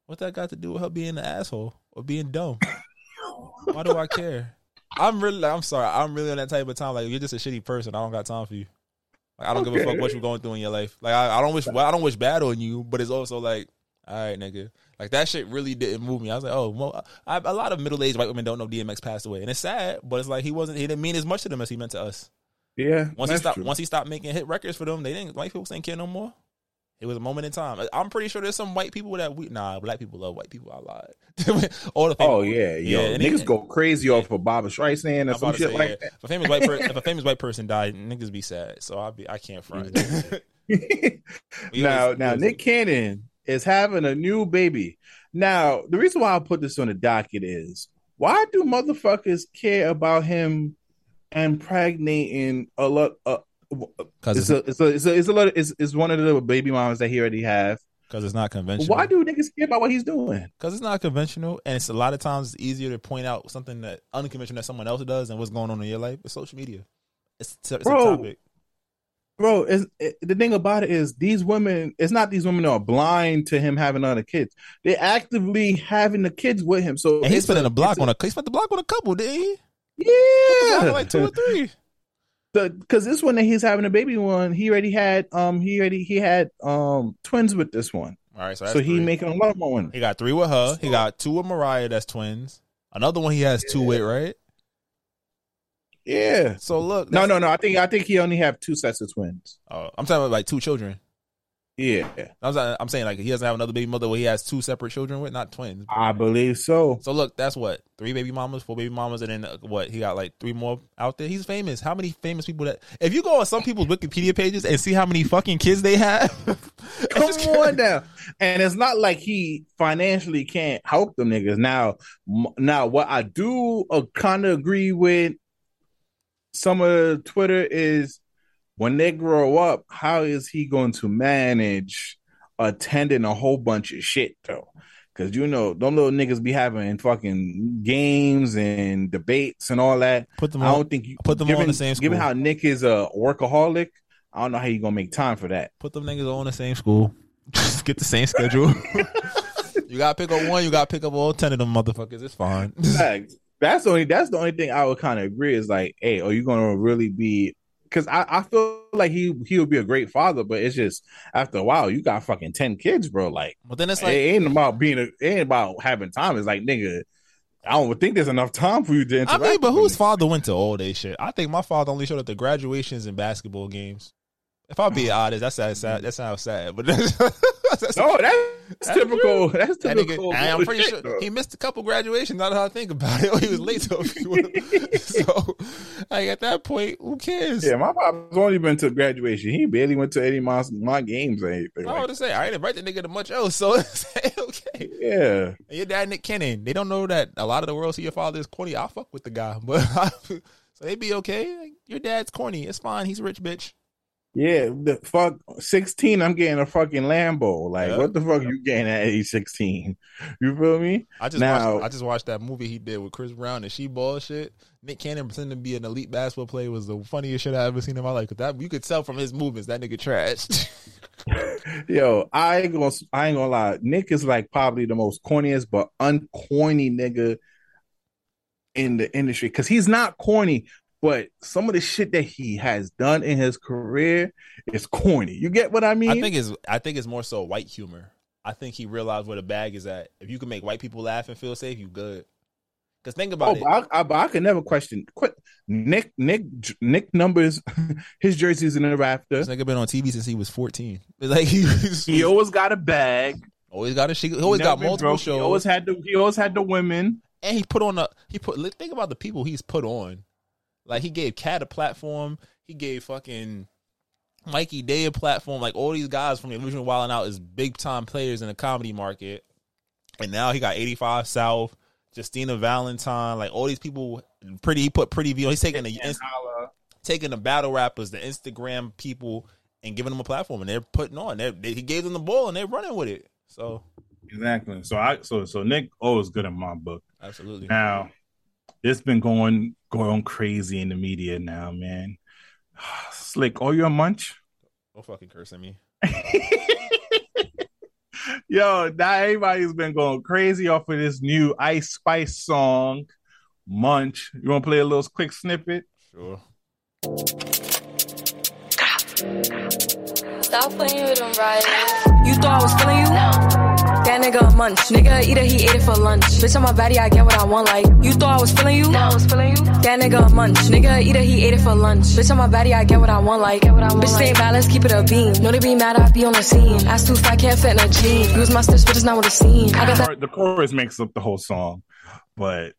What that got to do with her being an asshole or being dumb? Why do I care? I'm really, I'm sorry. I'm really on that type of time. Like you're just a shitty person. I don't got time for you. Like I don't give a fuck what you're going through in your life. Like I, I don't wish, I don't wish bad on you. But it's also like, all right, nigga. Like that shit really didn't move me. I was like, oh, well, I, a lot of middle aged white women don't know DMX passed away, and it's sad. But it's like he wasn't. He didn't mean as much to them as he meant to us. Yeah. Once he stopped, true. once he stopped making hit records for them, they didn't. White people didn't care no more. It was a moment in time. I'm pretty sure there's some white people that we nah. Black people love white people. I lied. [laughs] All the Oh yeah, yo, Yeah, niggas it- go crazy off of Barbra Streisand I'm some shit say, like yeah. If a famous white per- if a famous white person died, niggas be sad. So I be I can't front. [laughs] [laughs] that. Now, always- now Nick Cannon is having a new baby. Now, the reason why I put this on the docket is why do motherfuckers care about him impregnating a lot? Uh, Cause it's it's, a, it's a, it's a, a lot. It's, it's one of the baby mamas that he already have. cause it's not conventional. Why do niggas care about what he's doing? Because it's not conventional, and it's a lot of times easier to point out something that unconventional that someone else does and what's going on in your life. It's social media. It's, it's, a Bro, topic. Bro, it, the thing about it is these women. It's not these women are blind to him having other kids. They're actively having the kids with him. So And he's it's spending a block on a he spent the block on a couple, didn't he? yeah, like two or three. [laughs] because this one that he's having a baby one, he already had um he already he had um twins with this one, All right, so so, he three. making a lot more one. He got three with her. He got two with Mariah. That's twins. Another one he has two with, right? Yeah. So look, No, no, no. I think I think he only have two sets of twins. Oh, I'm talking about like two children. Yeah, I'm saying, I'm saying like he doesn't have another baby mother where he has two separate children with, not twins. I believe so. So look, that's what three baby mamas, four baby mamas, and then uh, what? He got like three more out there. He's famous. How many famous people that? If you go on some people's Wikipedia pages and see how many fucking kids they have, [laughs] Come on now. And it's not like he financially can't help them niggas. Now, now what I do uh, kind of agree with some of Twitter is when they grow up, how is he going to manage attending a whole bunch of shit though? Because you know, them little niggas be having fucking games and debates and all that. Put them I on. don't think you put them all in the same School. Given how Nick is a workaholic, I don't know how you gonna make time for that. Put them niggas all in the same school. [laughs] Just get the same schedule. [laughs] you gotta pick up one. You gotta pick up all ten of them motherfuckers. It's fine. That's the only that's the only thing I would kind of agree is like, hey, are you gonna really be? Because I, I feel like he he would be a great father, but it's just after a while you got fucking ten kids, bro. Like, But then it's it like ain't about being a, it ain't about having time. It's like nigga, I don't think there's enough time for you to I mean, but whose father went to all day shit? I think my father only showed up to graduations and basketball games. If I be honest, that's sad. sad that sounds sad, but [laughs] that's, that's No, that's, That's typical. That's that typical. nigga. I'm pretty shit, sure though. [laughs] he missed a couple graduations. Now how I think about it, [laughs] he was late to a few. so, like at that point, who cares? Yeah, my pop's only been to graduation. He barely went to any of my, my games or anything. I Like, to say I ain't invite the nigga to much else, so it's okay. yeah. And your dad Nick Cannon, they don't know that a lot of the world see your father is corny. I fuck with the guy, but so they be okay. Like, your dad's corny. It's fine. He's a rich bitch. Yeah, the fuck sixteen. I'm getting a fucking Lambo. Like, Yeah. what the fuck you getting at age sixteen? You feel me? I just Now- watched, I just watched that movie he did with Chris Brown and She Ball shit. Nick Cannon pretending to be an elite basketball player was the funniest shit I ever seen in my life. 'Cause That you could tell from his movements that nigga trash. [laughs] Yo, I ain't gonna I ain't gonna lie. Nick is like probably the most corniest but uncorny nigga in the industry because he's not corny, but some of the shit that he has done in his career is corny. You get what I mean? I think it's I think it's more so white humor. I think he realized where the bag is at. If you can make white people laugh and feel safe, you good. Because think Oh, about it. but I, I, but I can never question. Quit. Nick, Nick, Nick numbers. [laughs] His jerseys in the This rafters. nigga been on TV since he was fourteen. [laughs] Like he, He always got a bag. always got a she. He always got multiple broke. shows. He always had the. He always had the women. and he put on a he put think about the people he's put on. Like he gave Katt a platform. He gave fucking Mikey Day a platform. Like all these guys from the Illusion Wild and Out is big time players in the comedy market. And now he got 85 South, Justina Valentine, like all these people pretty he put Pretty Vee. He's taking the inst- taking the battle rappers, the Instagram people, and giving them a platform, and they're putting on. They're, they, he gave them the ball, and they're running with it. So Exactly. So I. So so Nick always good in my book. absolutely, Now, it's been going going crazy in the media now, man. [sighs] Slick, oh, you a munch? don't fucking curse at me. [laughs] Yo, now everybody's been going crazy off of this new Ice Spice song, Munch. You want to play a little quick snippet? Sure. Stop playing with them, right? You thought I was feeling you? That nigga a munch. Nigga eat it, he ate it for lunch. Bitch on my body, I get what I want. Like you thought I was feeling you? No, I was feeling you. That nigga a munch. Nigga eat it, he ate it for lunch. Bitch on my body, I get what I want. Like get what I want. Bitch stay balanced, keep it a beam. Know they be mad, I be on the scene. Ass too fat, can't fit in a jean. Use my stitch, but it's not what it's seen. I got that. The chorus makes up the whole song, but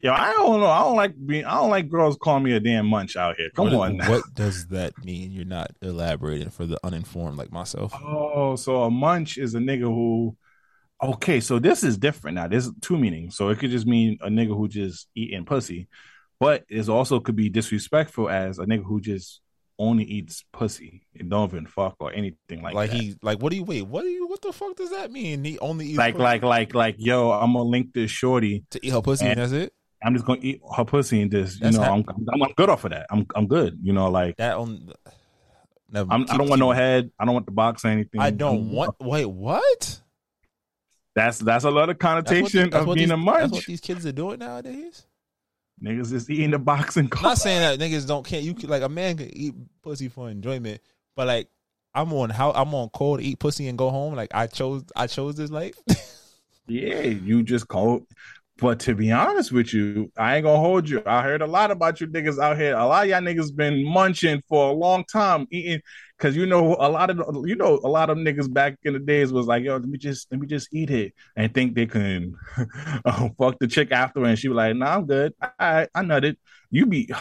yo, I don't know. I don't like being. I don't like girls calling me a damn munch out here. Come What- on. now. What does that mean? You're not elaborating for the uninformed like myself. Oh, so a munch is a nigga who. Okay, so this is different now. There's two meanings. So it could just mean a nigga who just eating pussy, but it also could be disrespectful as a nigga who just only eats pussy and don't even fuck or anything like, Like, that. he, like, what do you wait? What do you? What the fuck does that mean? He only eats like pussy like like like yo, I'm gonna link this shorty. to eat her pussy, and that's it. I'm just gonna eat her pussy and just you know I'm, I'm I'm good off of that. I'm I'm good. You know like That on. Never. I'm, I don't want no head. I don't want the box or anything. I don't I'm- want. Wait, what? That's that's a lot of That's connotation that's of being these, a That's munch. what these kids are doing nowadays. Niggas is eating the box and I'm not saying that niggas don't can't. You could, like a man can eat pussy for enjoyment, but like I'm on how I'm on call to eat pussy and go home. Like I chose I chose this life. [laughs] Yeah, you just call. But to be honest with you, I ain't gonna hold you. I heard a lot about you niggas out here. A lot of y'all niggas been munching for a long time, eating because you know a lot of you know a lot of niggas back in the days was like, yo, let me just let me just eat it and think they can [laughs] uh, fuck the chick after, and she was like, nah, I'm good. I I nutted. You be. [sighs]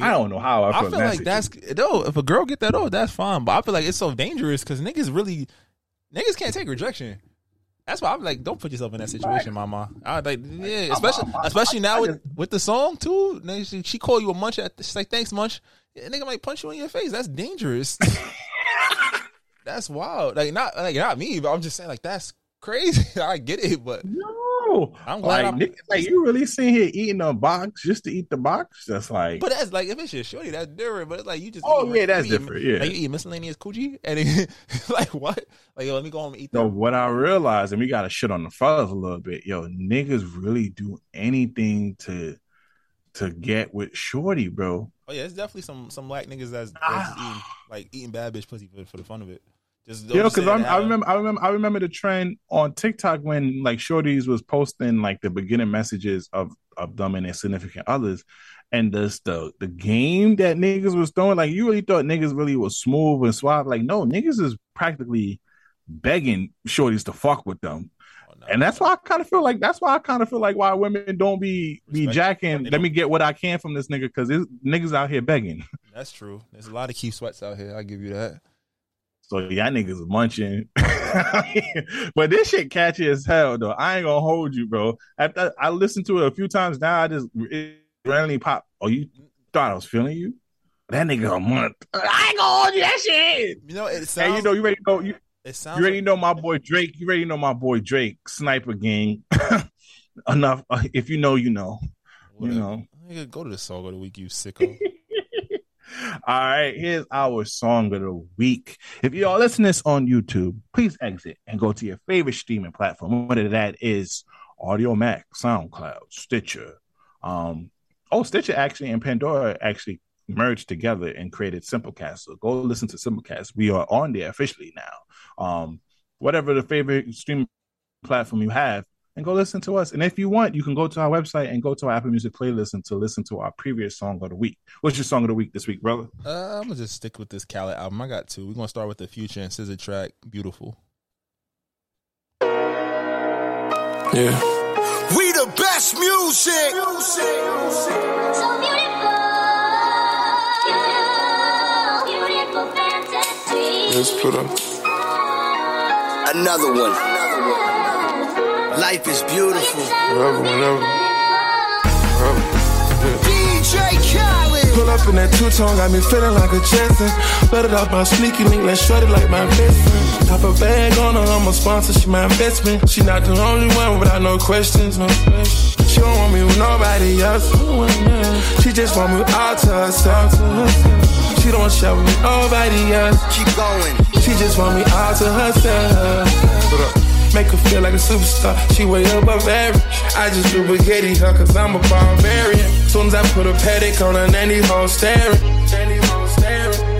I don't know how I I feel. like that's no. If a girl get that, oh, that's fine. But I feel like it's so dangerous because niggas really, niggas can't take rejection. That's why I'm like, don't put yourself in that situation, mama. I like, yeah, especially especially now with with the song too. She, she call you a munch. At, she's like, thanks, munch. Yeah, nigga might punch you in your face. That's dangerous. [laughs] that's wild. Like not like not me, but I'm just saying like that's crazy. [laughs] I get it, but no. I'm glad Like, I'm- like you really sitting here eating a box just to eat the box? That's like. But that's like if it's your shorty, that's different. But it's like you just Oh, eat- yeah, that's you eat- different, yeah. like you eat miscellaneous coochie and it, [laughs] like what? Like yo, let me go home and eat that. Yo, what I realized, and we got to shit on the fellas a little bit. Yo, niggas really do anything to to get with Shorty, bro. Oh yeah, it's definitely some some black niggas that's, that's Ah. eating like eating bad bitch pussy for, for the fun of it. Just Yo, don't because say I remember, I remember, I remember the trend on TikTok when like Shorties was posting like the beginning messages of of them and their significant others, and this the the game that niggas was throwing. Like you really thought niggas really was smooth and suave. Like no, niggas is practically begging Shorties to fuck with them. No. And that's why I kind of feel like that's why I kind of feel like why women don't be be Respect. jacking. Let me get what I can from this nigga because niggas out here begging. [laughs] that's true. There's a lot of key sweats out here. I give you that. So y'all niggas munching. [laughs] but this shit catchy as hell though. I ain't gonna hold you, bro. After I listened to it a few times now, I just it randomly pop. Oh, you thought I was feeling you? That nigga a month. [laughs] I ain't gonna hold you that shit. You know, it sounds. Hey, you know, you already know you, it sounds. you already like- know my boy Drake. You already know my boy Drake, Sniper Gang. [laughs] Enough. Uh, if you know, you know. You know. Nigga, go to the song of the week, you sicko. [laughs] All right, here's our song of the week. If y'all listen to this on YouTube, please exit and go to your favorite streaming platform, whether that is Audiomack, SoundCloud, Stitcher. Um, oh, Stitcher actually and Pandora actually merged together and created Simplecast. So go listen to Simplecast. We are on there officially now. Um, whatever the favorite streaming platform you have, and go listen to us. And if you want, you can go to our website and go to our Apple Music playlist and to listen to our previous song of the week. What's your song of the week this week, brother? uh, I'm gonna just stick with this Khaled album. I got two. We're gonna start with the Future and SZA track, "Beautiful." Yeah. We the best music. So beautiful, beautiful, Let's put up. Another one. Life is beautiful. Whatever, whenever. Whatever. DJ Khaled. Pull up in that two-tone, got me feeling like a Jetson. Let it off my sneaky link, let's short it like my best friend. Top a bag on her, I'm a sponsor, she my investment. She not the only one without no questions, no questions. She don't want me with nobody else. She just want me all to herself. She don't share with me nobody else. Keep going. She just want me all to herself. Make her feel like a superstar. She way above average. I just do spaghetti her cause I'm a barbarian. Soon as I put a Patek on her, nanny hole staring. Nanny hole staring.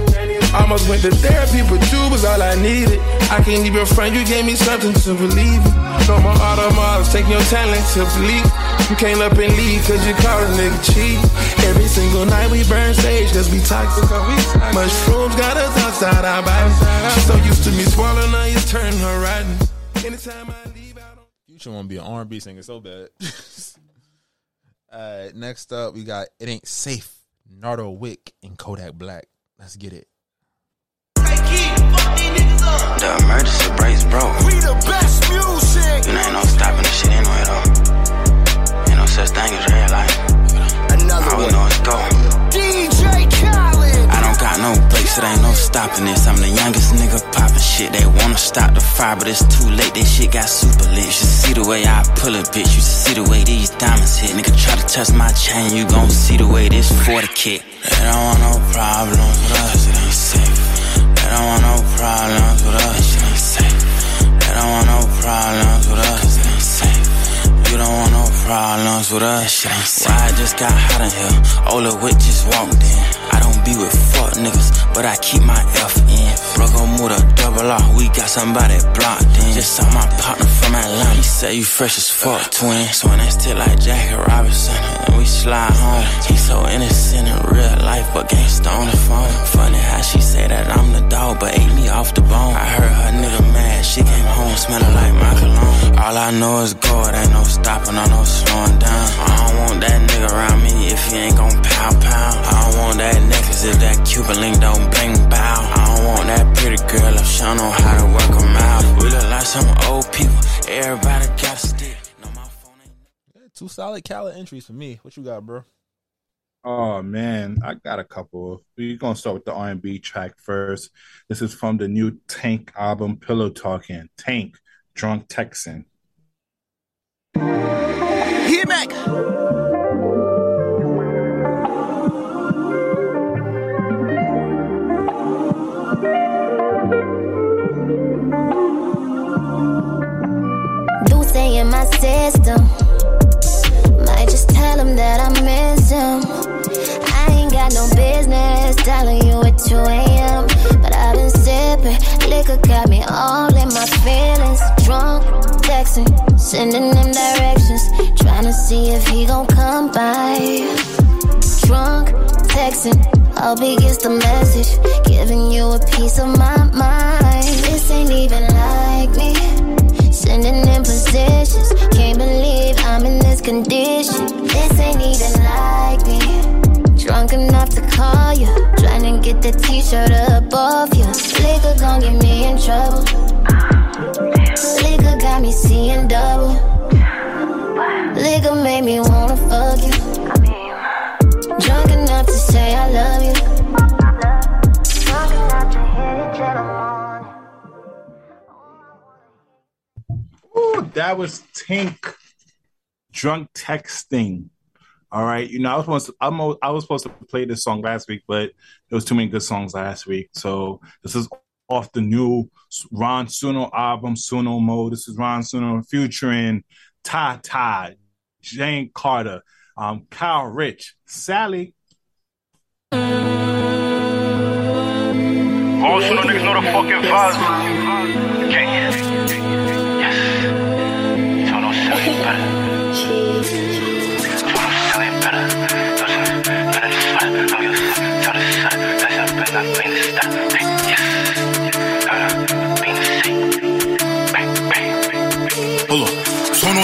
Almost went to therapy, but you was all I needed. I can't even front, you gave me something to believe in. No more automobiles, taking your talent to bleak. You came up and leave cause you called a nigga cheap. Every single night we burn sage cause we toxic. Mushrooms got us outside our bodies. She's so used to me swallowing her, you turn her rotten. Anytime I leave out on Future want to be an R&B singer so bad. [laughs] uh, next up, we got "It Ain't Safe." Nardo Wick and Kodak Black. Let's get it. The emergency brakes broke. We the best music. You ain't no stopping this shit anyway, though. Ain't no such thing as red light. Another we one. know is go. DJ Khaled. I don't got no brakes, it ain't no stopping this. I'm the youngest nigga popping shit. They wanna stop the fire, but it's too late. This shit got super lit. You should see the way I pull a bitch. You should see the way these diamonds hit. Nigga try to touch my chain, you gon' see the way this 40 kick. They don't want no problems with us, it ain't safe. They don't want no problems with us, it ain't safe. They don't want no problems with us, problems with us. Why I just got hot in here? Ola Wick just walked in. I don't be with fuck niggas, but I keep my F in. Broke on with a double R, we got somebody blocked in. Just saw my partner from Atlanta. He said you fresh as fuck, twin. So when that's still like Jackie Robinson, and we slide home. He so innocent in real life, but gangsta on the phone. Funny how she say that I'm the dog, but ate me off the bone. I heard her nigga mad, she came home smelling like my cologne. All I know is God, ain't no stopping or no slowing down. I don't want that nigga around me if he ain't gon' pow pow. I don't want that necklace if that Cuban link don't bling bow. I don't want that pretty girl if she don't know how to work 'em out. We look like some old people, everybody got a stick. No, my phone ain't. Yeah, two solid Khaled entries for me. What you got, bro? Oh man, I got a couple. We're gonna start with the R and B track first. This is from the new Tink album, Pillow Talking. Tink, Drunk Textin. Here back. My system. Might just tell him that I miss him. I ain't got no business telling you at 2 a.m. But I've been sipping. Liquor got me all in my feelings. Drunk, texting, sending them directions. Trying to see if he gon' come by. Drunk, texting. Hope he gets the message. Giving you a piece of my mind. This ain't even like me. Sending in positions. Can't believe I'm in this condition. This ain't even like me. Drunk enough to call you. Trying to get the t shirt off you. Liquor gon' get me in trouble. Liquor got me seeing double. Liquor made me wanna fuck you. Drunk enough to say I love you. That was Tink drunk texting. All right, you know I was supposed to, I'm, I was supposed to play this song last week, but there was too many good songs last week. So this is off the new Ron Suno album, Suno Mode. This is Ron Suno featuring Ty Ty, Jenn Carter, um, Kyle Richh, Sally. All Suno niggas know the fucking vibes.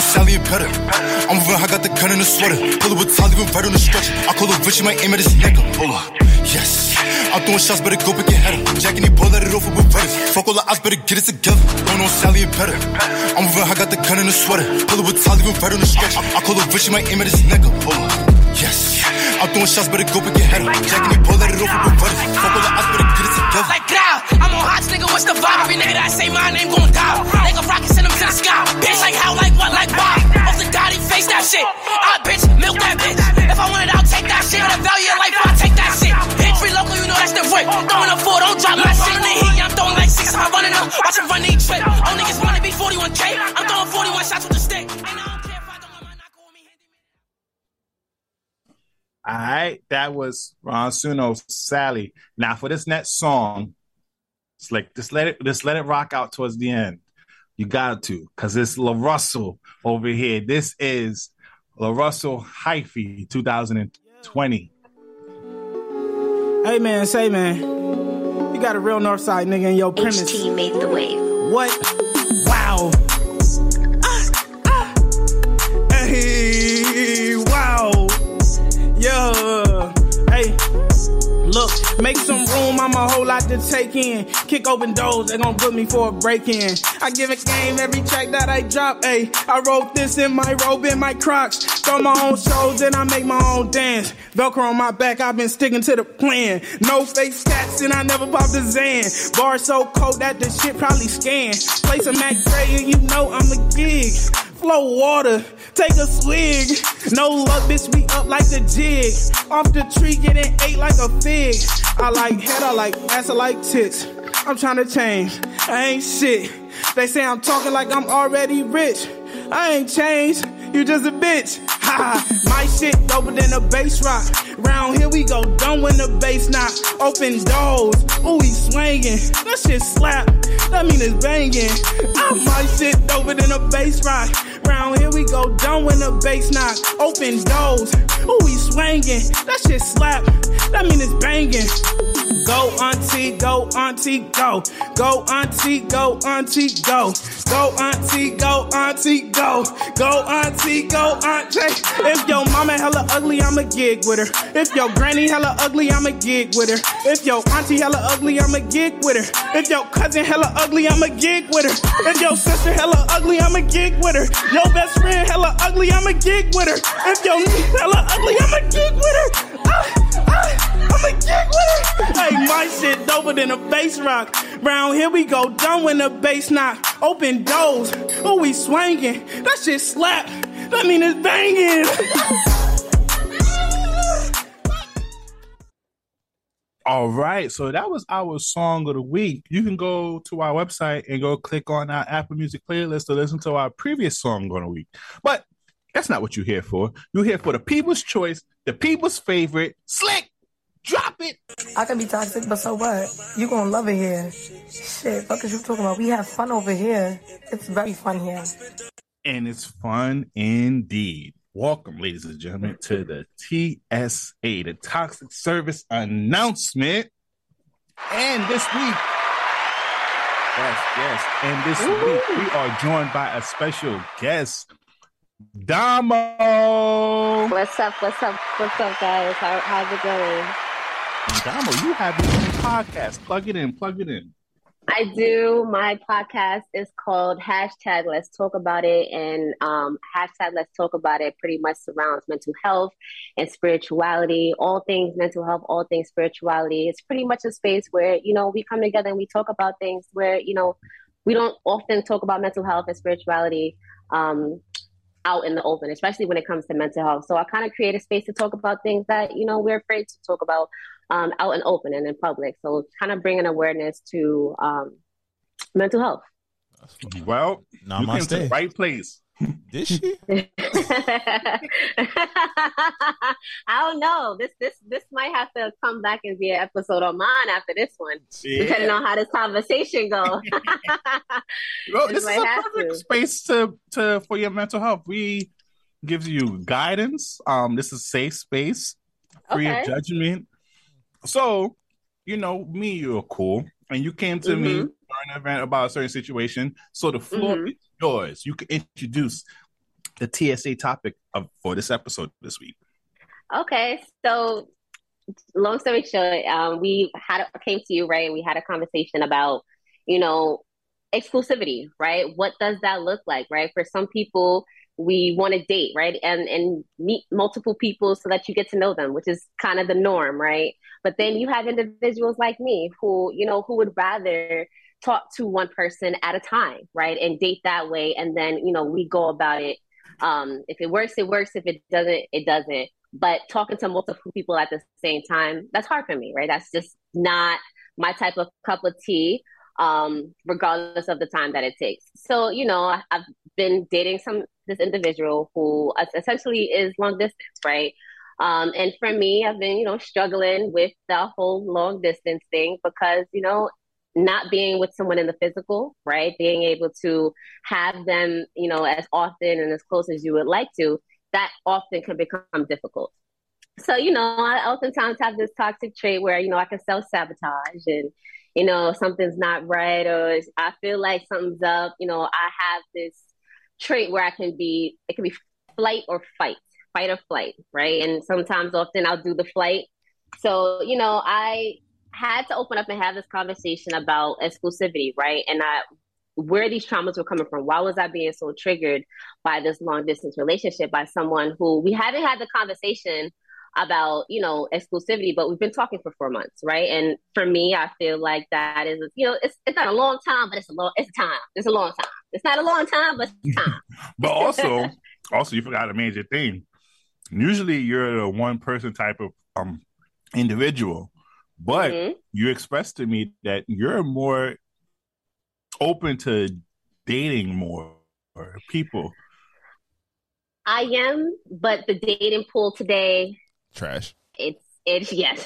Sally and Petter. I'm moving, I got the gun in the sweater. Pull it with Tolly, even right on the stretcher. I call it Richie, might aim at his neck. Hold up. I'm throwing shots, better go pick your head up. Jacking the ball, let it over with Reddit. Fuck all the odds, better get it together. Sono Sally and Petter. I'm moving, I got the gun in the sweater. Pull it with Tolly, even right on the stretcher. I call it Richie, might aim at his neck. Hold up. Yes. I'm throwing shots, better go pick your head up. Jacking the ball, let it over with Reddit. Fuck all the odds, better get it together. Like growl, I'm on hot nigga, what's the vibe? Every nigga that I say my name gon' die. Nigga rocket, send him to the sky. Bitch, like how, like what, like why? Off the dotty, face that shit. Ah, bitch, milk that bitch. If I want it, I'll take that shit. The value of life, I'll take that shit. The. Throwing a four, don't drop my shit in the heat. I'm throwing like six, I'm running up. Watch him run each trip. All niggas wanna be 41K. I'm throwing 41 shots with the stick. All right, that was Ron Suno's Sally. Now for this next song, it's like just let it just let it rock out towards the end. You got to, cause it's LaRussell over here. This is LaRussell Hyphy 2020. Hey man, say man, you got a real north side nigga in your premise. HT made the wave. What? Wow. Ah, ah. Hey, wow. Yeah. Look, make some room, I'm a whole lot to take in. Kick open doors, they gon' put me for a break in. I give a game every track that I drop, ayy. I wrote this in my robe, in my crocs. Throw my own shows, and I make my own dance. Velcro on my back, I've been sticking to the plan. No fake stats, and I never popped a Zan. Bar so cold that the shit probably scan. Play some Mac Dre, and you know I'm a gig. Flow water, take a swig. No luck, bitch, we up like the jig. Off the tree, getting ate like a fig. I like head, I like ass, I like tits. I'm trying to change, I ain't shit. They say I'm talking like I'm already rich. I ain't changed, you just a bitch. [laughs] Ha my shit doper than a bass rock. Round here we go dumb when the bass knock. Open doors, ooh he swinging. That shit slap, that mean it's banging. My shit doper than a bass rock. Round here we go dumb when the bass knock. Open doors, ooh he swinging. That shit slap, that mean it's banging. Go auntie, go auntie, go. Go auntie, go auntie, go. Go auntie, go auntie, go. Go auntie, go auntie. If your mama hella ugly, I'ma gig with her. If your granny hella ugly, I'ma gig with her. If your auntie hella ugly, I'ma gig with her. If your cousin hella ugly, I'ma gig with her. If your sister hella ugly, I'ma gig with her. Your best friend hella ugly, I'ma gig with her. If your niece hella ugly, I'ma gig with her. Ah, I'ma with her. Hey, my shit doper than a bass rock. Round here we go dumb when the bass knock. Open doors, ooh we swinging. That shit slap. That mean it's banging. [laughs] All right, so that was our song of the week. You can go to our website and go click on our Apple Music playlist to listen to our previous song of the week. But that's not what you're here for. You're here for the people's choice, the people's favorite, Slick. Drop it. I can be toxic, but so what? You gonna love it here. Shit, fuck is you talking about? We have fun over here. It's very fun here. And it's fun indeed. Welcome, ladies and gentlemen, to the TSA, the Toxic Service Announcement. And this week, yes, yes, and this week we are joined by a special guest, Domo. What's up? What's up? What's up, guys? How, how's it going? Domo, you have your own podcast. Plug it in, plug it in. I do. My podcast is called hashtag Let's Talk About It, and um, hashtag Let's Talk About It pretty much surrounds mental health and spirituality, all things mental health, all things spirituality. It's pretty much a space where you know we come together and we talk about things where you know we don't often talk about mental health and spirituality um, out in the open, especially when it comes to mental health. So I kind of create a space to talk about things that you know we're afraid to talk about um, out and open and in public. So kind of bringing awareness to um, mental health. Well, Nah, you came to the right place. Did she? [laughs] [laughs] I don't know. This this this might have to come back and be an episode on mine after this one, Yeah. depending on how this conversation goes. [laughs] Well, This this is a have perfect to. space to to for your mental health. We gives you guidance. Um, this is safe space, free Okay. of judgment. So, you know, me, you're cool, and you came to me Mhm. for an event about a certain situation. So the floor Mhm. is yours. You can introduce the TSA topic of for this episode this week. Okay, so long story short, um, we had a, came to you right. We had a conversation about, you know, exclusivity, right? What does that look like, right? For some people, we want to date, right, and and meet multiple people so that you get to know them, which is kind of the norm, right? But then you have individuals like me who, you know, who would rather talk to one person at a time, right, and date that way, and then you know we go about it. Um, if it works, it works. If it doesn't, it doesn't but talking to multiple people at the same time that's hard for me right that's just not my type of cup of tea um regardless of the time that it takes. So you know I- i've been dating some this individual who essentially is long distance right? Um and for me i've been you know struggling with the whole long distance thing because you know not being with someone in the physical right? Being able to have them you know as often and as close as you would like to that often can become difficult. So, you know, I oftentimes have this toxic trait where, you know, I can self sabotage and, you know, something's not right or I feel like something's up. You know, I have this trait where I can be, it can be flight or fight, fight or flight, right? And sometimes often I'll do the flight. So, you know, I had to open up and have this conversation about exclusivity, right? And I, where these traumas were coming from. Why was I being so triggered by this long distance relationship by someone who we haven't had the conversation about, you know, exclusivity, but we've been talking for four months, right? And for me, I feel like that is, you know, it's it's not a long time, but it's a long, it's time. It's a long time. It's not a long time, but it's time. [laughs] But also, also you forgot a major thing. Usually, you're the one person type of um individual, but Mhm. you expressed to me that you're more open to dating more people. I am, but the dating pool today, Trash. it's it's yes.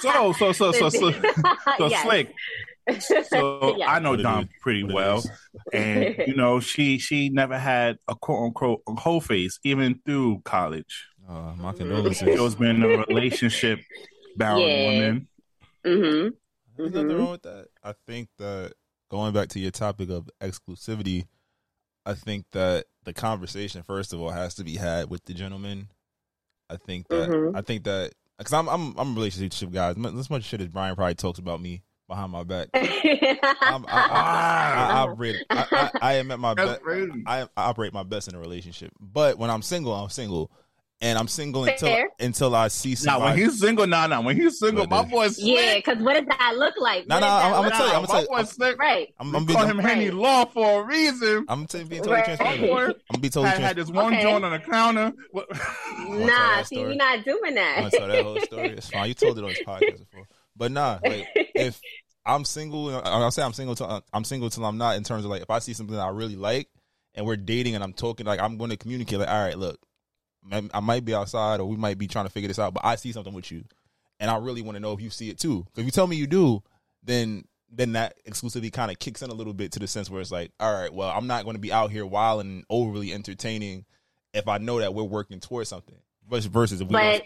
So, so, so, so, so, [laughs] so Yes. slick. So [laughs] Yes. I know Dom pretty well, and [laughs] you know she she never had a quote unquote whole face even through college. Uh, my condolences. She's been a relationship bound Yeah. woman. Mm-hmm. There's nothing wrong with that. I think that going back to your topic of exclusivity, I think that the conversation first of all has to be had with the gentleman. I think that Mhm. I think that because I'm I'm I'm a relationship guy. As much, as much shit as Brian probably talks about me behind my back. [laughs] I'm, I, I, I, I, operate, I, I, I am at my best. I, I operate my best in a relationship, but when I'm single, I'm single, and I'm single until Fair. until I see something. Now when he's single, nah, nah. When he's single, my boy's Yeah, because what does that look like? No, What no, I'm, I'm gonna tell you. I'm like? gonna tell you. boy's slick. Right. I'm, We I'm being, call him Henny Law for a reason. I'm t- being totally Right. transparent. My I'm gonna be totally had, had this one Okay. joint on the counter. What- Nah, that see, story? we're not doing I'm that. gonna tell that whole story. It's fine. You told it on this podcast [laughs] before, but nah. Like if I'm single, I'll say I'm single. Till, I'm single till I'm not. In terms of like, if I see something that I really like and we're dating and I'm talking, like I'm going to communicate. Like, all right, look, I might be outside or we might be trying to figure this out, but I see something with you, and I really want to know if you see it too. If you tell me you do, then then that exclusivity kind of kicks in a little bit to the sense where it's like, all right, well, I'm not going to be out here wild and overly entertaining if I know that we're working towards something. Versus, versus if we But-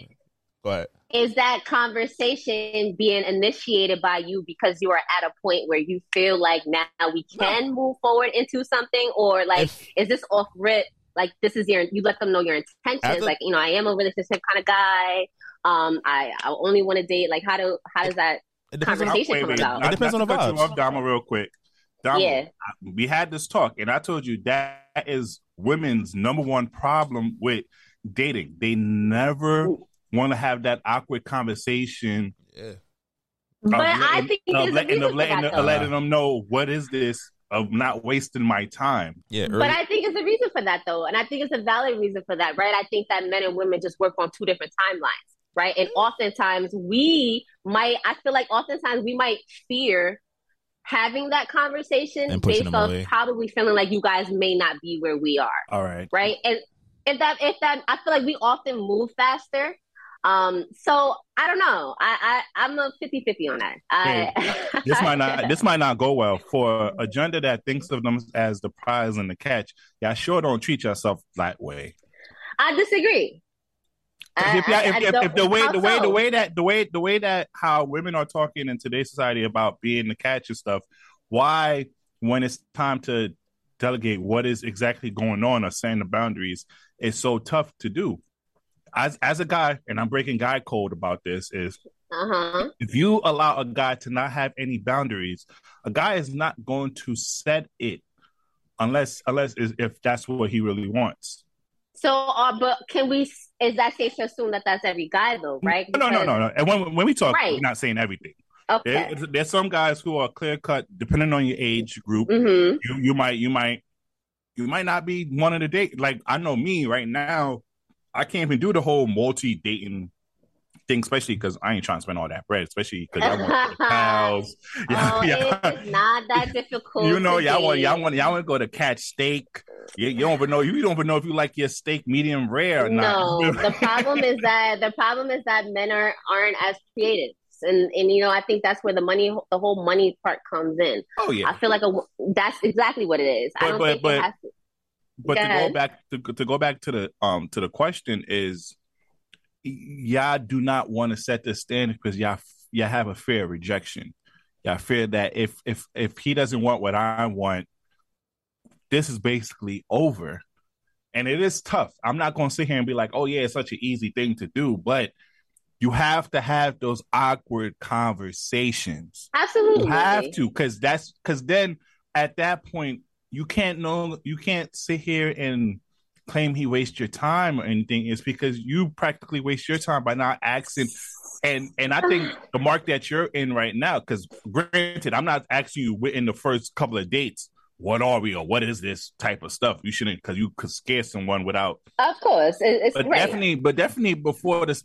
go ahead. Is that conversation being initiated by you because you are at a point where you feel like now we can move forward into something, or like is this off rip? Like this is your you let them know your intentions. After- like you know, I am a relationship kind of guy. Um, I I only want to date. Like how do how does that It depends on- conversation Wait, come wait, about? not- It depends not on to the cut you vibes. off, Domo, real quick. Domo, Yeah. we had this talk, and I told you that is women's number one problem with dating. They never want to have that awkward conversation. Yeah. But of I think of there's a letting, reason of letting, that, of letting them know what is this of not wasting my time. Yeah, But I think it's a reason for that, though, and I think it's a valid reason for that, right? I think that men and women just work on two different timelines, right? And mm. oftentimes we might, I feel like oftentimes we might fear having that conversation based them off away. probably feeling like you guys may not be where we are, All right. right? And if that, if that, I feel like we often move faster. Um, so I don't know. I, I I'm a 50-50 on that. I, [laughs] this might not this might not go well for a gender that thinks of them as the prize and the catch. Yeah, sure don't treat yourself that way. I disagree. I- if, I- if, if, if the way the way the way that the way the way that how women are talking in today's society about being the catch and stuff, why when it's time to delegate what is exactly going on or setting the boundaries, is so tough to do. As as a guy, and I'm breaking guy code about this, is Uh-huh. if you allow a guy to not have any boundaries, a guy is not going to set it unless unless is- if that's what he really wants. So, uh, but can we? Is that safe to assume that that's every guy though, right? No, no, no, no. And when when we talk, Right. we're not saying everything. Okay. There- there's some guys who are clear cut, depending on your age group. Mhm. You you might you might you might not be one of the date. Like I know me right now, I can't even do the whole multi dating thing, especially because I ain't trying to spend all that bread, especially because I want to go to [laughs] pals. [laughs] Oh, it's not that [laughs] difficult. You know, y'all want y'all want y'all want to go to catch steak. You, you don't even know you don't even know if you like your steak medium rare or not. No, the problem is that the problem is that men are aren't as creative, and and you know I think that's where the money, the whole money part comes in. Oh, yeah. I feel like a, that's exactly what it is. I don't but- think but- it has to. But Go to go back to, to go back to the um to the question is y'all do not want to set the standard because y'all y'all have a fear of rejection. Y'all fear that if if if he doesn't want what I want, this is basically over. And it is tough. I'm not gonna sit here and be like, oh yeah, it's such an easy thing to do, but you have to have those awkward conversations. Absolutely. You have to, because that's because then at that point you can't know you can't sit here and claim he wastes your time or anything. It's because you practically waste your time by not asking. And and I think the mark that you're in right now, because granted, I'm not asking you within the first couple of dates, what are we or what is this type of stuff? You shouldn't because you could scare someone without Of course, it, it's but right. definitely, but definitely before this,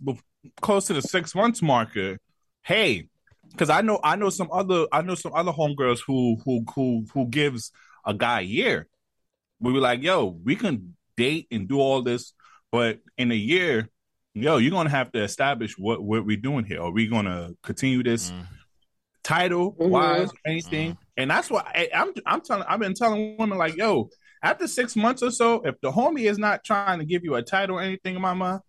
close to the six months marker. Hey, because I know, I know some other, I know some other homegirls who who who who gives a guy a year. We were like, yo, we can date and do all this, but in a year, yo, you're gonna have to establish what what we're doing here. Are we gonna continue this mm-hmm. title mm-hmm. wise, anything? Mm-hmm. And that's why I, I'm I'm telling, I've been telling women like, yo, after six months or so, if the homie is not trying to give you a title or anything, mama,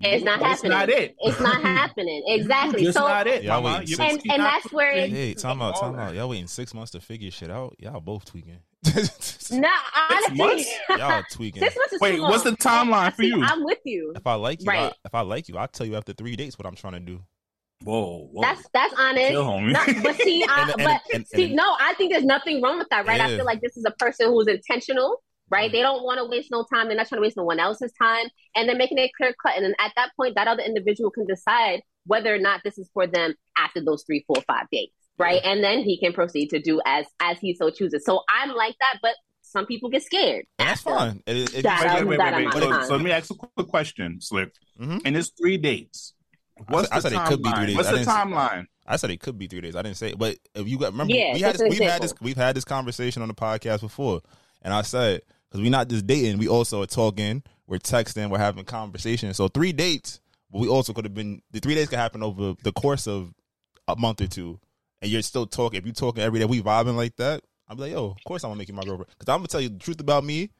It's not That's happening. not it. It's not [laughs] happening. Exactly. Just so, not it, Y'all waiting six- and and that's where it, Hey, time out, time out. Y'all waiting six months to figure shit out. Y'all both tweaking. [laughs] no, honestly, months? [laughs] Y'all tweaking. Six months is Wait, too what's the timeline for See, you? I'm with you. If I like you, I, Right. if I like you, I'll tell you after three dates what I'm trying to do. Whoa, whoa. That's that's honest. Chill. No, but see, I, And- and- but and- see, and- no, I think there's nothing wrong with that, right? I feel like this is a person who's intentional, right? They don't want to waste no time. They're not trying to waste no one else's time, and they're making it clear cut. And then at that point, that other individual can decide whether or not this is for them after those three, four, five dates, right? And then he can proceed to do as as he so chooses. So I'm like that, but some people get scared. That's fine. It, it, it That- wait, wait, wait, wait, wait. So, so let me ask a quick question, Slick. Mhm. In this three dates, what's I the said it could be three days. What's I the didn't say- timeline? I said it could be three days. I didn't say it, but if you got remember, Yeah, we had this, we've had this we've had this conversation on the podcast before, and I said because we're not just dating, we also are talking, we're texting, we're having conversations. So three dates, but we also could have been the three days could happen over the course of a month or two, and you're still talking. If you're talking every day, we vibing like that. I'm like, yo, of course I'm gonna make you my girlfriend because I'm gonna tell you the truth about me.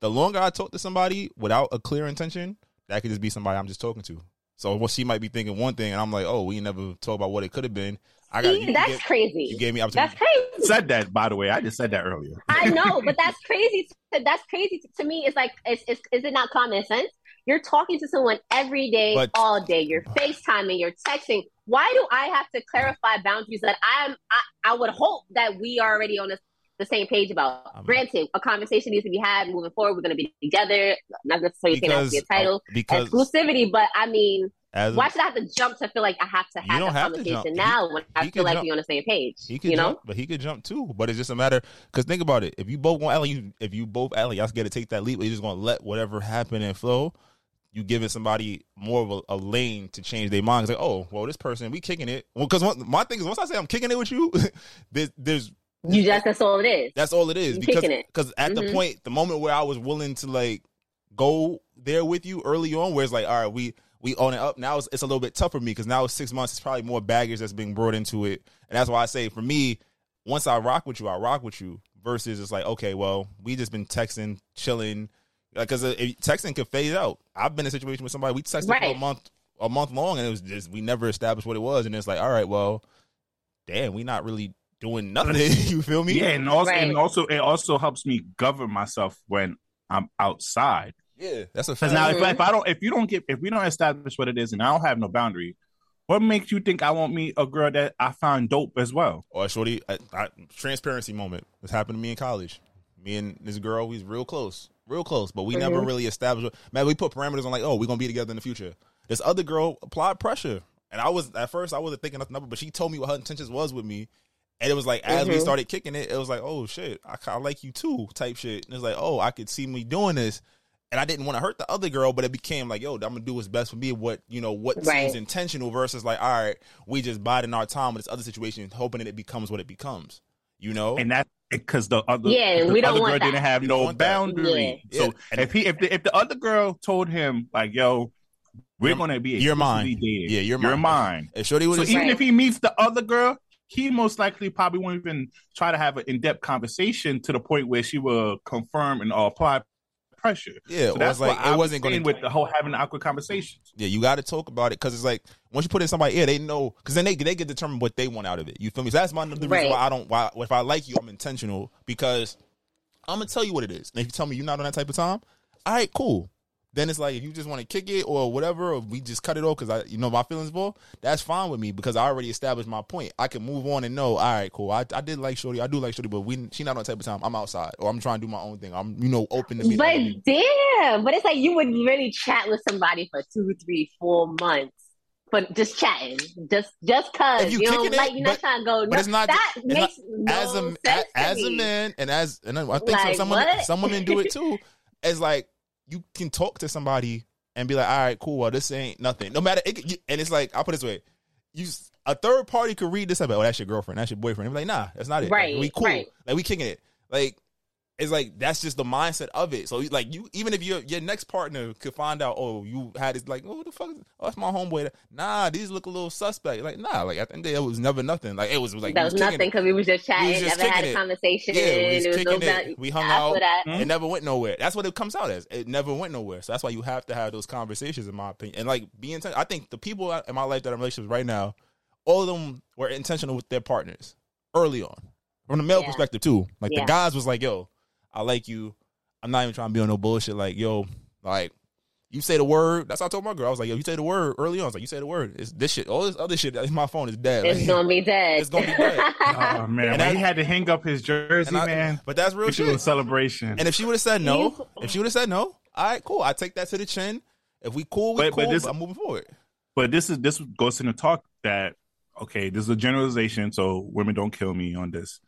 The longer I talk to somebody without a clear intention, that could just be somebody I'm just talking to. So well, she might be thinking one thing, and I'm like, oh, we never talk about what it could have been. I got See, that's crazy. You gave me That's crazy. Said that, by the way. I just said that earlier. I know, [laughs] but that's crazy. To, that's crazy to, to me. It's like, it's, it's, is it not common sense? You're talking to someone every day, But- all day. You're FaceTiming, you're texting. Why do I have to clarify boundaries that I'm? I, I would hope that we are already on the, the same page about. Granted, a conversation needs to be had moving forward. We're going to be together. Not necessarily saying that to be a title, uh, because- exclusivity. But I mean, As a- Why should I have to jump to feel like I have to have that have conversation now when I feel like jump. we're on the same page? He could you know? jump, but he could jump too. But it's just a matter because think about it. If you both want act you, if you both like y'all to take that leap, but you're just gonna let whatever happen and flow. You giving somebody more of a, a lane to change their mind. It's like, oh, well, this person we kicking it. Well, because my thing is once I say I'm kicking it with you, [laughs] there's, there's You just that's all it is. that's all it is. You Because because at the Mhm. point, the moment where I was willing to like go there with you early on, where it's like, all right, we we own it up. Now it's, it's a little bit tougher for me because now it's six months. It's probably more baggage that's being brought into it, and that's why I say for me, once I rock with you, I rock with you. Versus it's like, okay, well, we just been texting, chilling, because uh, if- texting could phase out. I've been in a situation with somebody we texted for a month, a month long, and it was just we never established what it was, and it's like, all right, well, damn, we not really doing nothing. [laughs] you feel me? Yeah, and also Right. and also it also helps me govern myself when I'm outside. Yeah, that's a Because fact. now, if, if I don't, if you don't get, if we don't establish what it is, and I don't have no boundary, what makes you think I won't meet a girl that I find dope as well? Or shorty, I, I, transparency moment. This happened to me in college. Me and this girl, we was real close, real close, but we never really established. Man, we put parameters on like, oh, we're gonna be together in the future. This other girl applied pressure, and I was at first I wasn't thinking nothing of it, but she told me what her intentions was with me, and it was like as we Mhm. started kicking it, it was like, oh shit, I, I like you too, type shit. And it's like, oh, I could see me doing this. And I didn't want to hurt the other girl, but it became like, yo, I'm gonna do what's best for me. What you know, what Right. seems intentional versus like, all right, we just biding our time with this other situation, hoping that it becomes what it becomes. You know, And that because the other, Yeah, the we don't other want girl that. didn't have We no boundary. Yeah. So Yeah. if he, if the, if the other girl told him like, yo, we're You're- gonna be you're mine. dead. Yeah, you're you're mine. mine. if So even Right. if he meets the other girl, he most likely probably won't even try to have an in depth conversation to the point where she will confirm and apply pressure. Yeah, so that's like, why it I wasn't gonna- saying with the whole having awkward conversations. Yeah, you got to talk about it because it's like once you put in somebody yeah, they know because then they they get determine what they want out of it. You feel me? So that's my the reason Right. why I don't. Why if I like you, I'm intentional because I'm gonna tell you what it is. And if you tell me you're not on that type of time, all right, cool. Then it's like if you just want to kick it or whatever, or we just cut it off because I, you know, my feelings involved. That's fine with me because I already established my point. I can move on and know, all right, cool. I, I did like Shorty, I do like Shorty, but we she not on type of time. I'm outside or I'm trying to do my own thing. I'm you know open to meet. But damn, but it's like you would really chat with somebody for two, three, four months. For just chatting, just just cause If you, you don't kicking like you're not trying to go. but no, it's not that it's makes not- no as a sense a- to as a man and as and I think Like, some women some women do it too. [laughs] It's like you can talk to somebody and be like, all right, cool. Well, this ain't nothing. No matter, it, you- and it's like I'll put it this way: you a third party could read this and be like, oh, that's your girlfriend, that's your boyfriend. And be like, nah, that's not it. Right, Like, we cool. right. Like we kicking it. Like it's like that's just the mindset of it. So like you, even if your your next partner could find out, oh, you had this like, oh, the fuck? Is, oh, that's my homeboy. Nah, these look a little suspect. Like nah, like at the end of the day, it was never nothing. Like it was, it was like that we was nothing because we was just chatting, We was just never had a it. conversation. Yeah, we was there was no kicking it. We hung after out. That. Hmm? It never went nowhere. That's what it comes out as. It never went nowhere. So that's why you have to have those conversations, in my opinion. And like be intentional. I think the people in my life that are in relationships right now, all of them were intentional with their partners early on, from the male Yeah. perspective too. Like Yeah. the guys was like, "Yo, I like you. I'm not even trying to be on no bullshit. Like, yo, like." You say the word. That's how I told my girl. I was like, "Yo, you say the word early on." I was like, "You say the word. It's this shit. All this other shit. in my phone is dead. It's Like, gonna be dead. It's gonna be dead. [laughs] Oh man, And when I- he had to hang up his jersey, I- man. But that's real It was a shit. celebration. And if she would have said no, if she would have said no, all right, cool. I take that to the chin. If we cool, we But- but cool. this- but I'm moving forward. But this is this goes in the talk that okay, this is a generalization, so women don't kill me on this.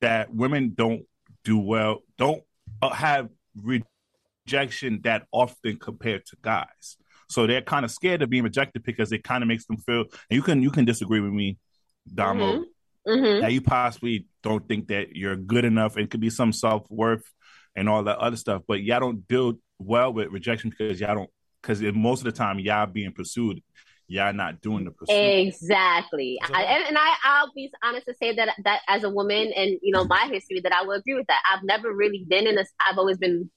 That women don't do well, don't uh, have rejection that often compared to guys. So they're kind of scared of being rejected because it kind of makes them feel. And you can you can disagree with me, Domo, Mhm. that you possibly don't think that you're good enough. It could be some self worth and all that other stuff, but y'all don't deal well with rejection because y'all don't because most of the time y'all being pursued, y'all not doing the pursuit. Exactly. I, and, and I, I'll be honest to say that that as a woman and you know my history that I will agree with that. I've never really been in this. I've always been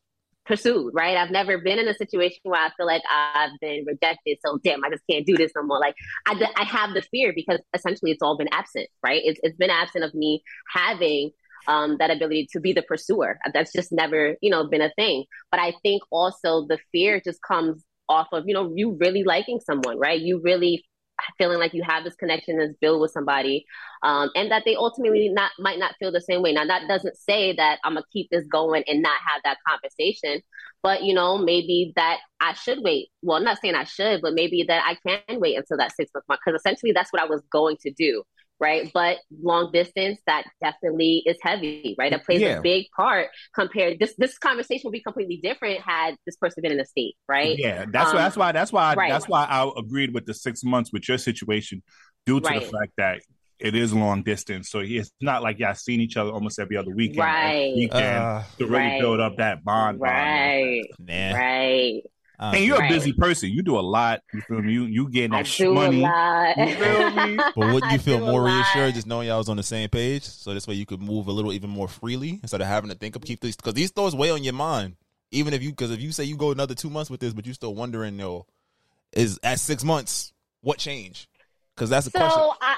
pursued, right? I've never been in a situation where I feel like I've been rejected. So damn, I just can't do this no more. Like I, I have the fear because essentially it's all been absent, right? It's it's been absent of me having um, that ability to be the pursuer. That's just never, you know, been a thing. But I think also the fear just comes off of, you know, you really liking someone, right? You really feeling like you have this connection that's built with somebody, um, and that they ultimately not might not feel the same way. Now that doesn't say that I'm gonna keep this going and not have that conversation, but you know maybe that I should wait. Well, I'm not saying I should, but maybe that I can wait until that six month mark because essentially that's what I was going to do. Right. But long distance, that definitely is heavy, right? It plays Yeah. a big part compared this this conversation would be completely different had this person been in a state, right? Yeah, that's Um, why. That's why. That's why. right. That's why I agreed with the six months with your situation, due to Right. the fact that it is long distance. So it's not like y'all seen each other almost every other weekend. Right. Weekend Uh, to really right. build up that bond. bond. Right. Nah. Right. Uh, And you're Right. a busy person. You do a lot. You feel me? You you getting that sh- do money. a lot. You feel me? [laughs] But wouldn't you feel more reassured just knowing y'all was on the same page? So this way you could move a little even more freely instead of having to think of keep these because these thoughts weigh on your mind. Even if you because if you say you go another two months with this, but you're still wondering, yo, is at six months what change? Because that's a question. I,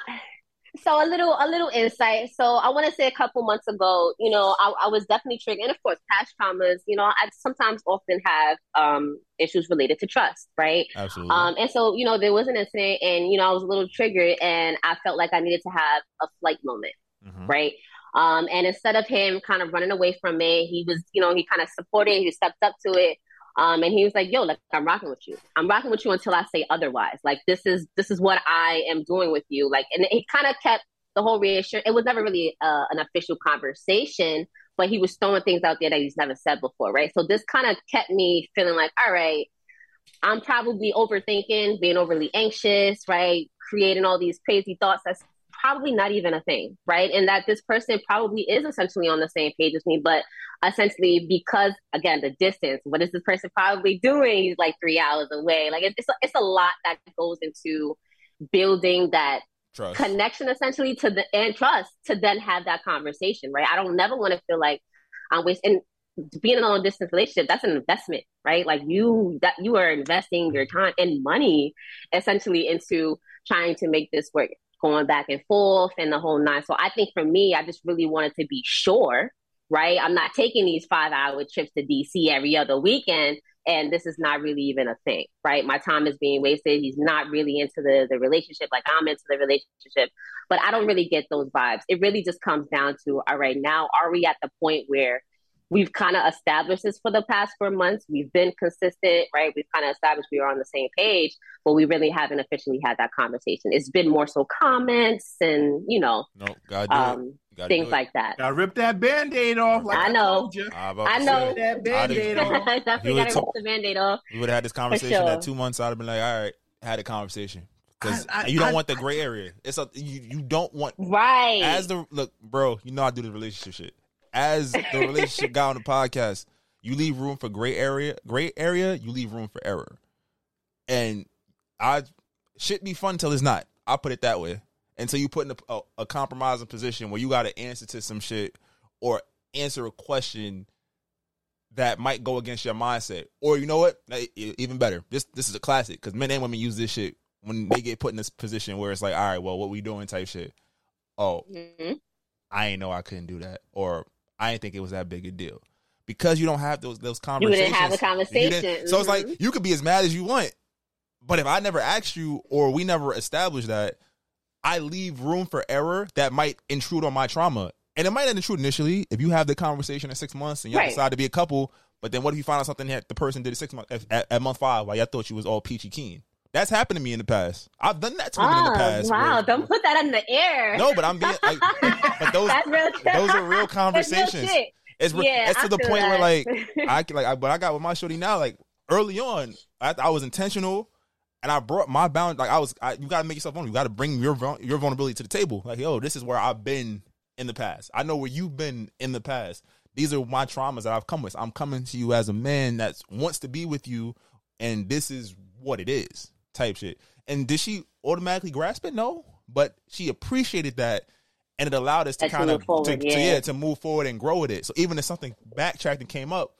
so a little a little insight. So I want to say a couple months ago, you know, I, I was definitely triggered, and of course, past traumas. You know, I sometimes often have um, issues related to trust, right? Absolutely. Um, and so you know, there was an incident, and you know, I was a little triggered, and I felt like I needed to have a flight moment, Mhm. right? Um, and instead of him kind of running away from it, he was, you know, he kind of supported, he stepped up to it. Um, and he was like, yo, like, I'm rocking with you. I'm rocking with you until I say otherwise. Like, this is, this is what I am doing with you. Like, and he kind of kept the whole reassurance. It was never really uh, an official conversation, but he was throwing things out there that he's never said before. Right. So this kind of kept me feeling like, all right, I'm probably overthinking, being overly anxious, right? Creating all these crazy thoughts that's probably not even a thing, right? And that this person probably is essentially on the same page as me, but essentially because again the distance, what is this person probably doing? He's like three hours away. Like it's it's a, it's a lot that goes into building that Trust. connection essentially to the and trust to then have that conversation, right? I don't never want to feel like I'm wasting being in a long distance relationship, that's an investment, right? Like you that you are investing your time and money essentially into trying to make this work, going back and forth and the whole nine. So I think for me, I just really wanted to be sure, right? I'm not taking these five hour trips to DC every other weekend. And this is not really even a thing, right? My time is being wasted. He's not really into the, the relationship like I'm into the relationship. But I don't really get those vibes. It really just comes down to all right, now are we at the point where we've kind of established this for the past four months. We've been consistent, right? We've kind of established we are on the same page, but we really haven't officially had that conversation. It's been more so comments and, you know, No, gotta um, gotta things like that. I ripped that band-aid off. Like I know. I, I know. That I'd band-aid have- off. [laughs] Definitely got to rip the band-aid off. we would have had this conversation sure. at two months. I'd have been like, all right, had a conversation because I- I- you don't I- want the gray area. It's a you, you don't want Right. as the look, bro. You know I do the relationship shit. As the relationship guy on the podcast, you leave room for gray area. Gray area, you leave room for error. And I shit be fun till it's not. I'll put it that way. Until you put in a, a, a compromising position where you got to answer to some shit or answer a question that might go against your mindset. Or you know what? Even better. This this is a classic because men and women use this shit when they get put in this position where it's like, all right, well, what we doing type shit. Oh, Mhm. I ain't know I couldn't do that, or I didn't think it was that big a deal. Because you don't have those those conversations. You didn't have a conversation. So it's like Mhm. you could be as mad as you want, but if I never asked you or we never established that, I leave room for error that might intrude on my trauma, and it might not intrude initially. If you have the conversation in six months and you Right. decide to be a couple, but then what if you find out something that the person did at six months at, at, at month five while y'all thought you was all peachy keen? That's happened to me in the past. I've done that to women in the Oh, past. wow. where- Don't put that in the air. no, but I'm being like, [laughs] but those those are real [laughs] That's real conversations. It's, re- Yeah, it's to I the point where [laughs] like I like I, but I got with my shorty now. Like early on, I, I was intentional, and I brought my bound. Like I was, I, you got to make yourself vulnerable. You got to bring your your vulnerability to the table. Like yo, this is where I've been in the past. I know where you've been in the past. These are my traumas that I've come with. I'm coming to you as a man that wants to be with you, and this is what it is. Type shit. And did she automatically grasp it? No, but she appreciated that, and it allowed us to kind of move forward, to, to- yeah. yeah to move forward and grow with it. So even if something backtracked and came up,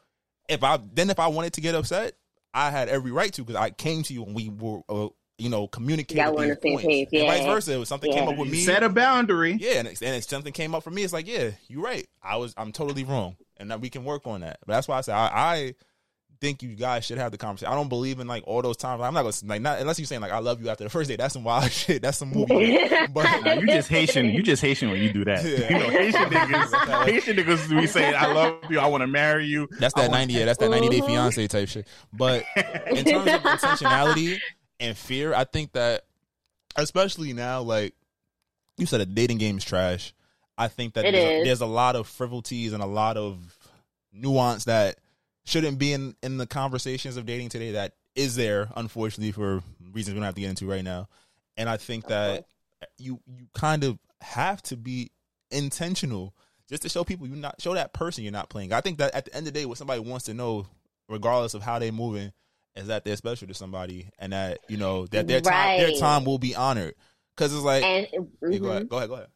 if I then if I wanted to get upset, I had every right to because I came to you and we were uh, you know communicating. Y'all were on the same points. page, And vice versa. If something came up with me, Set a boundary. yeah, and, it's- and if something came up for me, it's like, yeah, you're right. I was, I'm totally wrong, and that we can work on that. But that's why I say I, I think you guys should have the conversation. I don't believe in like all those times. I'm not gonna like not unless you're saying like I love you after the first date. That's some wild [laughs] shit. That's some movie. [laughs] but Nah, you just Haitian. You just Haitian when you do that. Yeah. You know, Haitian niggas. [laughs] Haitian niggas we say I love you. I want to marry you. That's that wanna- ninety. Yeah, that's that ninety day fiance type shit. But in terms of intentionality and fear, I think that especially now, like you said, a dating game is trash. I think that there's, is. there's a lot of frivolities and a lot of nuance that shouldn't be in in the conversations of dating today. That is there, unfortunately, for reasons we don't have to get into right now. And I think that you you kind of have to be intentional just to show people you not show that person you're not playing. I think that at the end of the day, what somebody wants to know, regardless of how they're moving, is that they're special to somebody and that you know that their time their time will be honored. Because it's like, And Yeah, go ahead, mm-hmm. go ahead, go ahead.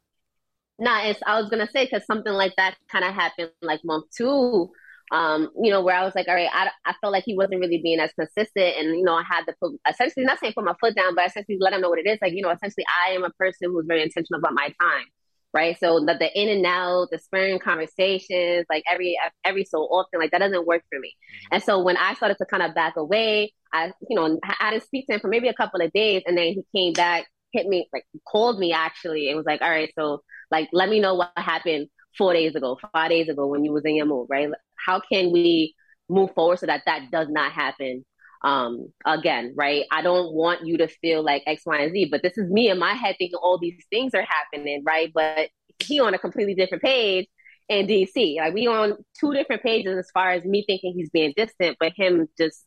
Nah, it's I was gonna say because something like that kind of happened like month two. Um, you know, where I was like, all right, I, I felt like he wasn't really being as consistent, and you know, I had to put essentially not saying put my foot down, but essentially let him know what it is. Like, you know, essentially, I am a person who's very intentional about my time, right? So the, the in and out, the spurring conversations, like every every so often, like that doesn't work for me. And so when I started to kind of back away, I, you know, I, I didn't speak to him for maybe a couple of days, and then he came back, hit me, like called me actually, and was like, all right, so like let me know what happened four days ago, five days ago when you was in your mood, right? How can we move forward so that that does not happen um again, right? I don't want you to feel like X, Y, and Z, but this is me in my head thinking all these things are happening, right? But he on a completely different page in DC. Like we on two different pages as far as me thinking he's being distant, but him just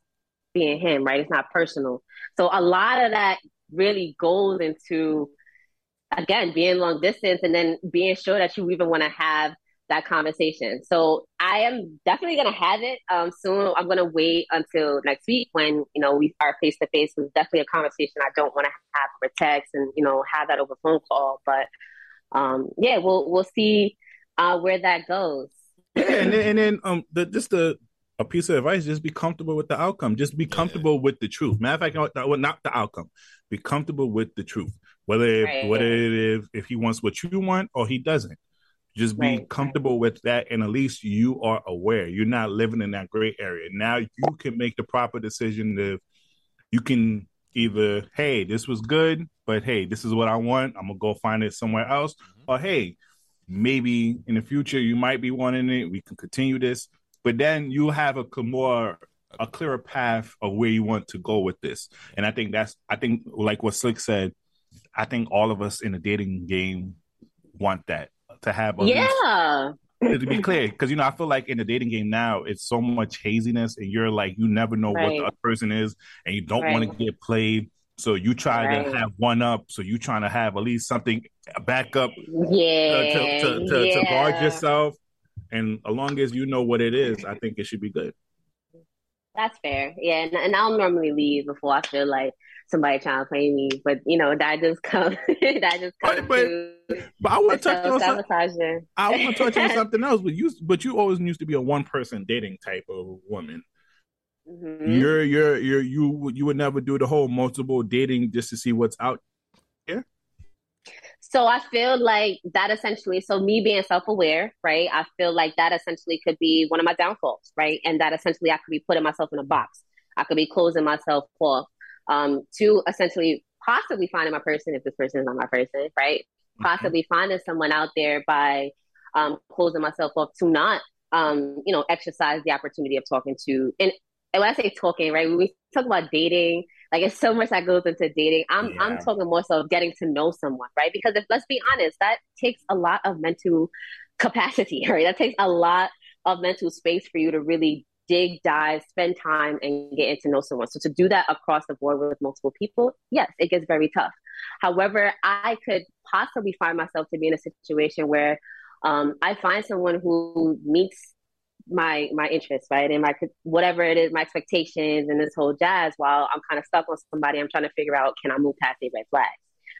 being him, right? It's not personal. So a lot of that really goes into again being long distance and then being sure that you even want to have that conversation. So I am definitely gonna have it um, soon. I'm gonna wait until next week when you know we are face to face. It's definitely a conversation I don't want to have over text and you know have that over phone call. But um, yeah, we'll we'll see uh, where that goes. Yeah, and then, and then um, the, just the a piece of advice: just be comfortable with the outcome. Just be comfortable with the truth. Matter of fact, not, not the outcome. Be comfortable with the truth. Whether Right. whether it is if he wants what you want or he doesn't. Just be Right, comfortable with that, and at least you are aware. You're not living in that gray area. Now you can make the proper decision. If you can either, hey, this was good, but hey, this is what I want. I'm gonna go find it somewhere else, mm-hmm. or hey, maybe in the future you might be wanting it. We can continue this, but then you'll have a more a clearer path of where you want to go with this. And I think that's I think like what Slick said. I think all of us in the dating game want that to have at least- Yeah. to be clear, because you know, I feel like in the dating game now, it's so much haziness, and you're like, you never know what the other person is, and you don't want to get played. So you try Right. to have one up. So you trying to have at least something a backup Yeah. to, to, to, to guard yourself. And as long as you know what it is, I think it should be good. That's fair. Yeah, and, and I'll normally leave before I feel like somebody trying to play me, but you know that just comes. [laughs] that just comes to But I want to touch on some, sabotaging. I want to touch on [laughs] something else. But you, but you always used to be a one person dating type of woman. Mhm. You're, you're, you're, you, would- you would never do the whole multiple dating just to see what's out here. So I feel like that essentially, so me being self aware, right? I feel like that essentially could be one of my downfalls, right? And that essentially I could be putting myself in a box. I could be closing myself off um, to essentially possibly finding my person if this person is not my person, right? Possibly finding someone out there by um, closing myself off to not, um, you know, exercise the opportunity of talking to. And, and when I say talking, right, when we talk about dating, like it's so much that goes into dating. I'm I'm talking more so of getting to know someone, right? Because if let's be honest, that takes a lot of mental capacity, [laughs] right? That takes a lot of mental space for you to really dig, dive, spend time, and get into know someone. So to do that across the board with multiple people, yes, it gets very tough. However, I could possibly find myself to be in a situation where um, I find someone who meets my my interests, right, and my whatever it is, my expectations, and this whole jazz. While I'm kind of stuck on somebody, I'm trying to figure out can I move past the red flags,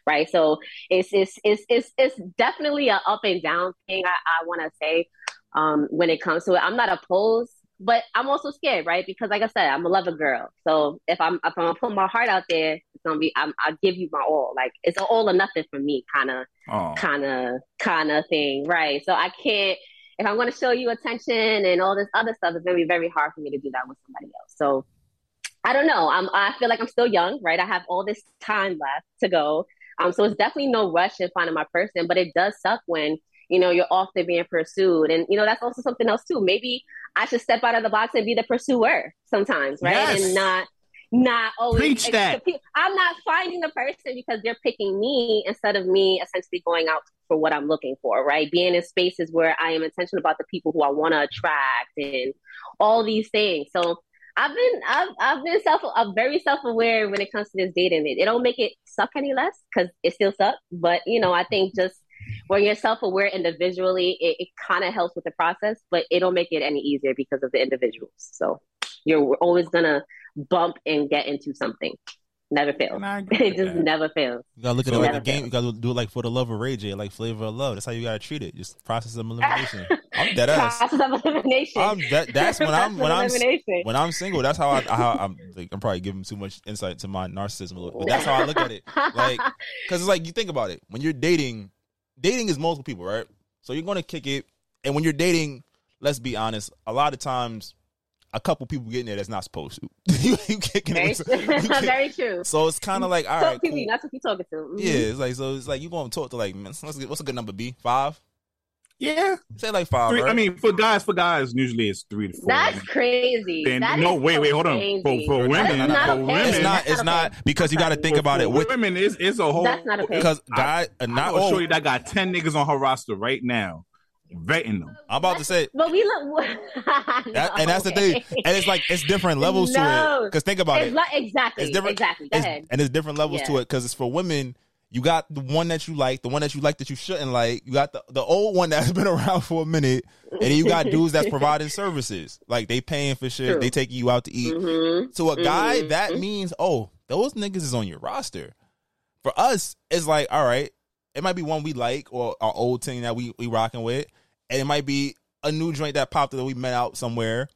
right? So it's it's it's it's, it's definitely a up and down thing. I, I want to say um, when it comes to it, I'm not opposed, but I'm also scared, right? Because like I said, I'm a lover girl. So if I'm if I'm gonna put my heart out there, it's gonna be I'm, I'll give you my all. Like it's an all or nothing for me, kind of Oh, kind of kind of thing, right? So I can't if I'm to show you attention and all this other stuff, it's to be very hard for me to do that with somebody else. So I don't know. I'm, I feel like I'm still young, right? I have all this time left to go. Um, so it's definitely no rush in finding my person, but it does suck when, you know, you're often being pursued. And, you know, that's also something else too. Maybe I should step out of the box and be the pursuer sometimes, right? Yes. And not, not always. Preach that. I'm not finding the person because they're picking me instead of me essentially going out for what I'm looking for, right? Being in spaces where I am intentional about the people who I want to attract and all these things. So I've been I've I've been self I'm very self aware when it comes to this dating. It, it don't make it suck any less because it still sucks. But you know, I think just when you're self aware individually, it, it kind of helps with the process, but it don't make it any easier because of the individuals. So you're always gonna bump and get into something. Never fails. [laughs] It just never fails. You gotta look at It it like a game. You gotta do it like for the love of Ray J, like flavor of love. That's how you gotta treat it. Just process of elimination. [laughs] I'm dead ass. Process of elimination. I'm that. That's when I'm when I'm Elimination. when I'm single. That's how I how I'm. Like, I'm probably giving too much insight to my narcissism a little, but that's how I look at it. Like, because it's like you think about it when you're dating. Dating is multiple people, right? So you're gonna kick it, and when you're dating, let's be honest. A lot of times, a couple people get in there that's not supposed to. [laughs] you, you kicking Very, it. With, you [laughs] very true. So it's kind of like all right, cool. That's what you talking to. Mhm. Yeah, it's like so. It's like you going to talk to like man, what's a good number? B five. Yeah, say like five. Three, right? I mean, for guys, for guys, usually it's three to four. That's crazy. Then- That no, is wait, so wait, hold on. crazy. For, for That is women, not for women, it's not. It's not because you got to think about it. With women, it's, it's a whole. That's not okay. because guy, uh, I not know a all. shorty that got ten niggas on her roster right now, vetting them. I'm about to say But we look, [laughs] that, and that's the thing. And it's like it's different levels to it. Because think about It's it. like- exactly, It's different. exactly. Go it's- ahead. And there's different levels to it because it's for women. You got the one that you like, the one that you like that you shouldn't like. You got the, the old one that's [laughs] been around for a minute, and then you got dudes that's providing services, like they paying for shit, True. they taking you out to eat. Mhm. To a guy, Mhm. that means oh, those niggas is on your roster. For us, it's like all right, it might be one we like or our old team that we we rocking with, and it might be a new joint that popped that we met out somewhere.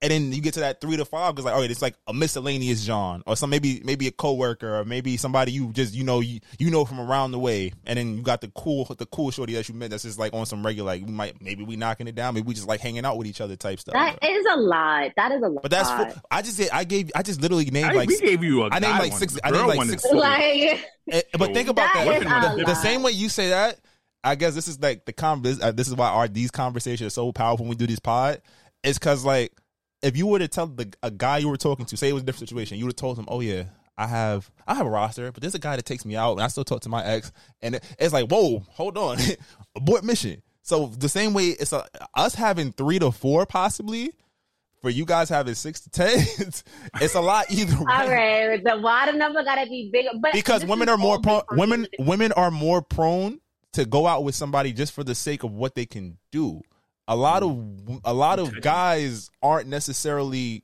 And then you get to that three to five because like, all right, it's like a miscellaneous John or some maybe maybe a coworker or maybe somebody you just you know you you know from around the way. And then you got the cool the cool shorty that you met that's just like on some regular like we might maybe we knocking it down maybe we just like hanging out with each other type stuff. That is a lot. That is a lot. But that's full, I just said I gave I just literally named I- like we gave you a I named like one. six I named girl like one six like Eh, but think about That that. is a The, the same way you say that, I guess this is like the con. This, uh, this is why our these conversations are so powerful when we do these pod. It's because like if you were to tell the a guy you were talking to, say it was a different situation, you would have told him, "Oh yeah, I have I have a roster, but there's a guy that takes me out, and I still talk to my ex." And it- it's like, whoa, hold on, [laughs] abort mission. So the same way it's a, us having three to four possibly. For you guys having six to ten, it's, [laughs] it's a lot either way all right. The water number gotta be bigger. But because women are more prone. Women women are more prone to go out with somebody just for the sake of what they can do. A lot of a lot of guys aren't necessarily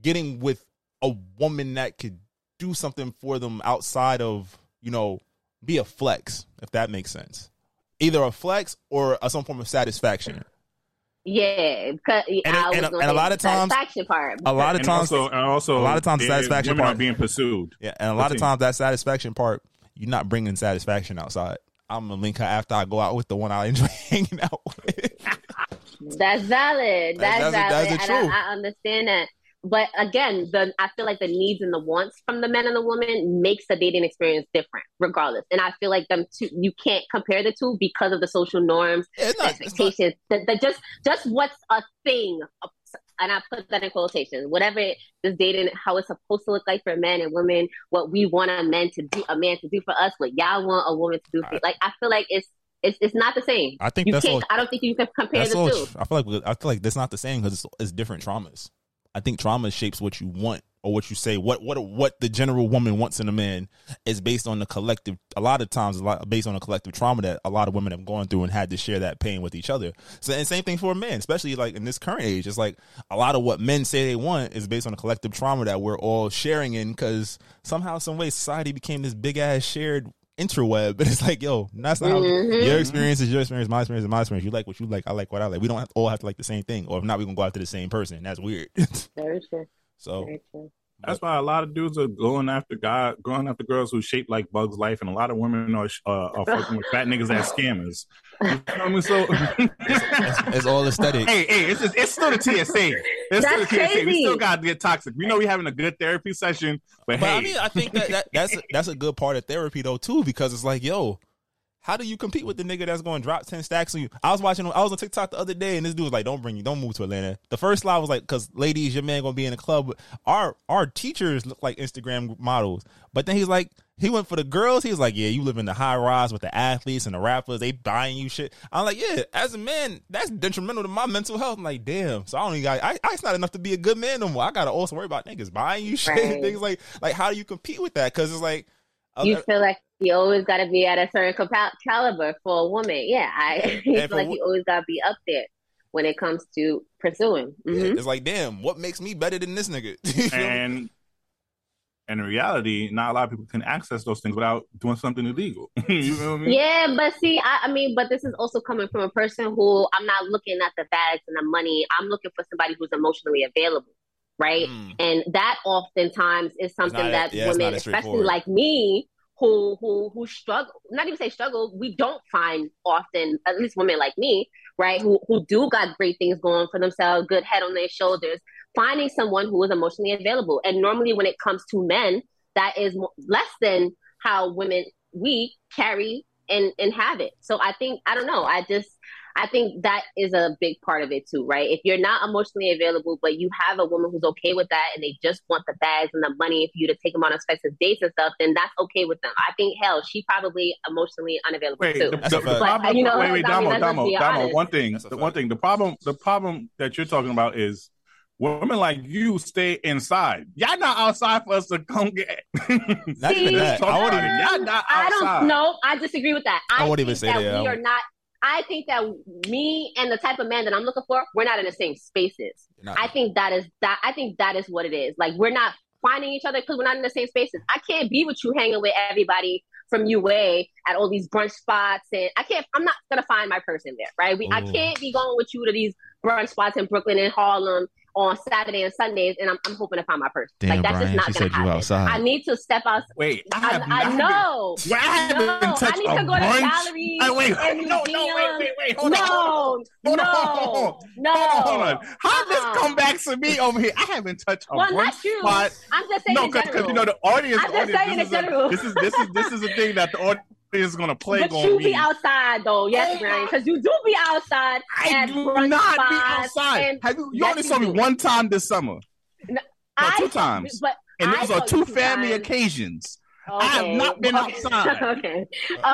getting with a woman that could do something for them outside of you know be a flex if that makes sense. Either a flex or a, some form of satisfaction. Yeah, because And- and- and a lot of times- satisfaction part. A lot of And times, also, and also, a lot of times, the satisfaction women part are being pursued. Yeah, and a lot of Continue. times that satisfaction part, you're not bringing satisfaction outside. I'm gonna link her after I go out with the one I enjoy [laughs] hanging out with. That's valid. That's, That's- that's valid, the and. I, I understand that. But again, the I feel like the needs and the wants from the men and the woman makes the dating experience different, regardless. And I feel like them two, you can't compare the two because of the social norms, It's not- expectations. The, the just just what's a thing, and I put that in quotations. Whatever it- this dating, how it's supposed to look like for men and women, what we want a man to do, a man to do for us, what y'all want a woman to do for. Like I feel like it's it's it's not the same. I think you that's can't. all- I don't think you can compare the all two. I feel like I feel like that's not the same because it's, it's different traumas. I think trauma shapes what you want or what you say. What what what the general woman wants in a man is based on the collective. A lot of times, a lot based on the collective trauma that a lot of women have gone through and had to share that pain with each other. So and same thing for men, especially like in this current age. It's like a lot of what men say they want is based on the collective trauma that we're all sharing in because somehow, some way, society became this big ass shared interweb. [laughs] But it's like, yo, that's not how Mhm. your experience is your experience, my experience is my experience. You like what you like, I like what I like. We don't have, all have to like the same thing, or if not, we are gonna go after the same person. That's weird. [laughs] Very true. so Very true. That's why a lot of dudes are going after God, going after girls who shape like Bugs Life, and a lot of women are uh, are fucking with fat niggas as scammers. You know what I mean? So [laughs] it's, it's all aesthetic. hey, hey, it's just it's still the TSA. It's still That's the TSA. We still got to get toxic. We know we're having a good therapy session, but, But hey, I mean, I think that, that that's that's a good part of therapy though too, because it's like, yo, how do you compete with the nigga that's going to drop ten stacks on you? I was watching, I was on TikTok the other day, and this dude was like, "Don't bring you, don't move to Atlanta." The first slide was like, "Cause ladies, your man gonna be in the club." Our our teachers look like Instagram models, but then he's like, he went for the girls. He was like, "Yeah, you live in the high rise with the athletes and the rappers. They buying you shit." I'm like, "Yeah, as a man, that's detrimental to my mental health." I'm like, "Damn." So I don't even got. I, I it's not enough to be a good man no more. I gotta also worry about niggas buying you shit and [laughs] Right. things like like how do you compete with that? Because it's like. You feel like you always got to be at a certain compa- caliber for a woman. Yeah, I [laughs] you feel like you always got to be up there when it comes to pursuing. Mhm. It's like, damn, what makes me better than this nigga? [laughs] You feel me? and and in reality, not a lot of people can access those things without doing something illegal. [laughs] you know what I mean? Yeah, but see, I, I mean, but this is also coming from a person who I'm not looking at the bags and the money. I'm looking for somebody who's emotionally available, right? And that oftentimes is something that yeah, women, especially like me, who who who struggle, not even say struggle, we don't find often, at least women like me, right, who who do got great things going for themselves, good head on their shoulders, finding someone who is emotionally available. And normally, when it comes to men, that is less than how women we carry and and have it. So I think I don't know. I just I think that is a big part of it too, right? If you're not emotionally available, but you have a woman who's okay with that, and they just want the bags and the money for you to take them on expensive dates and stuff, then that's okay with them. I think hell, she probably emotionally unavailable Wait, too. the, the, the But, problem. you know, wait, wait, I mean, Domo, Domo, Domo. One thing, the one thing. The problem, the problem that you're talking about is women like you stay inside. Y'all not outside for us to come get. [laughs] Not even that. I even- Y'all not I don't know. I disagree with that. I I, won't even say that, that. we are not. I think that me and the type of man that I'm looking for, we're not in the same spaces. I think that is that. I think that is what it is. Like we're not finding each other because we're not in the same spaces. I can't be with you hanging with everybody from UA at all these brunch spots, and I can't. I'm not gonna find my person there, right? We, I mm. can't be going with you to these brunch spots in Brooklyn and Harlem on Saturday and Sundays, and I'm, I'm hoping to find my person. Damn, like that's Brian, just not she gonna said you happen. outside. I need to step out. Wait, I, I, have I not know. Been, I haven't no, touched I need to go to brunch. galleries Hey, wait, and no, no, wait, wait, wait, hold no, on, hold no, on, no, Hold on, hold on. How did Uh-uh. this come back to me over here? I haven't touched a Well, brunch not you. spot. I'm just saying No, because you know the audience. I'm just audience saying in is a, general. this is this is this is a thing that the audience is going to play But on you me. be outside though, yes, Brian, because you do be outside. I at do not be outside. Have you? You Yes, only saw me do. one time this summer. No, No, two saw- times. But and I those saw are two two family times. occasions. I have Okay. not been Okay. outside. [laughs] okay.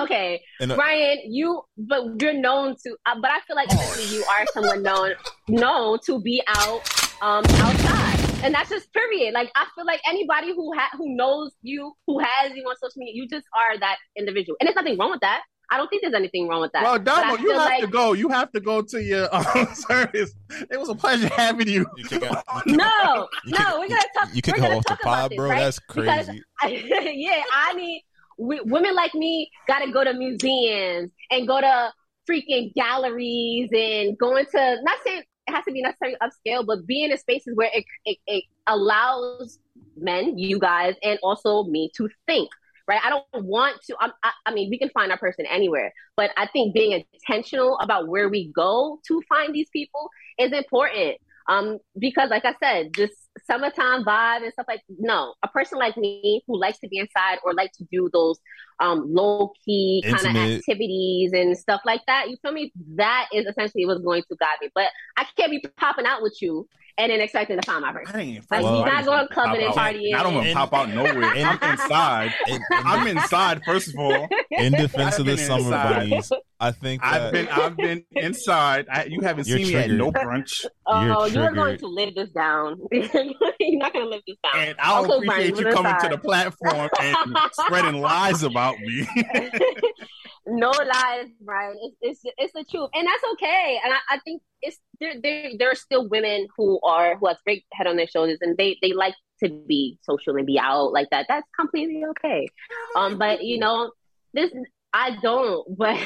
Okay. And, uh, Brian, you but you're known to uh, but I feel like essentially you are someone known known to be out um outside. And that's just period. Like I feel like anybody who ha- who knows you, who has you on social media, you just are that individual. And there's nothing wrong with that. I don't think there's anything wrong with that. Well, But I Domo, you have like- to go. You have to go to your um, [laughs] service. It was a pleasure having you. You kick out, [laughs] No, You no, kick- we're gonna talk. you kick we're gonna off the talk about pod, this, bro? right? That's Because crazy. [laughs] yeah, I need we, women like me got to go to museums and go to freaking galleries and go into not saying it has to be necessarily upscale, but be in spaces where it, it, it allows men, you guys, and also me to think. Right, I don't want to. I'm, I, I mean, we can find our person anywhere, but I think being intentional about where we go to find these people is important. Um, because like I said, just summertime vibe and stuff like no, a person like me who likes to be inside or like to do those um low key kind of activities and stuff like that. You feel me? That is essentially what's going to guide me. But I can't be popping out with you and then expecting to find my person. I ain't Like, Well, you're I not going pop clubbing and out. partying. I don't want to pop out nowhere. and- I'm inside. [laughs] In, in- I'm inside. First of all, in defense of the been summer inside. bunnies, I think that I've been I've been inside. I, you haven't You're seen me at no brunch, [laughs] Oh, You're you're going to live this down. [laughs] you're not going to live this down. and I don't Okay, appreciate you you're coming to the platform and spreading lies about me. [laughs] no lies, Brian. It's, it's it's the truth, and that's okay. And I, I think it's there, there. There are still women who are who have great head on their shoulders, and they they like to be social and be out like that. That's completely okay. Um, but you know, this I don't, [laughs] but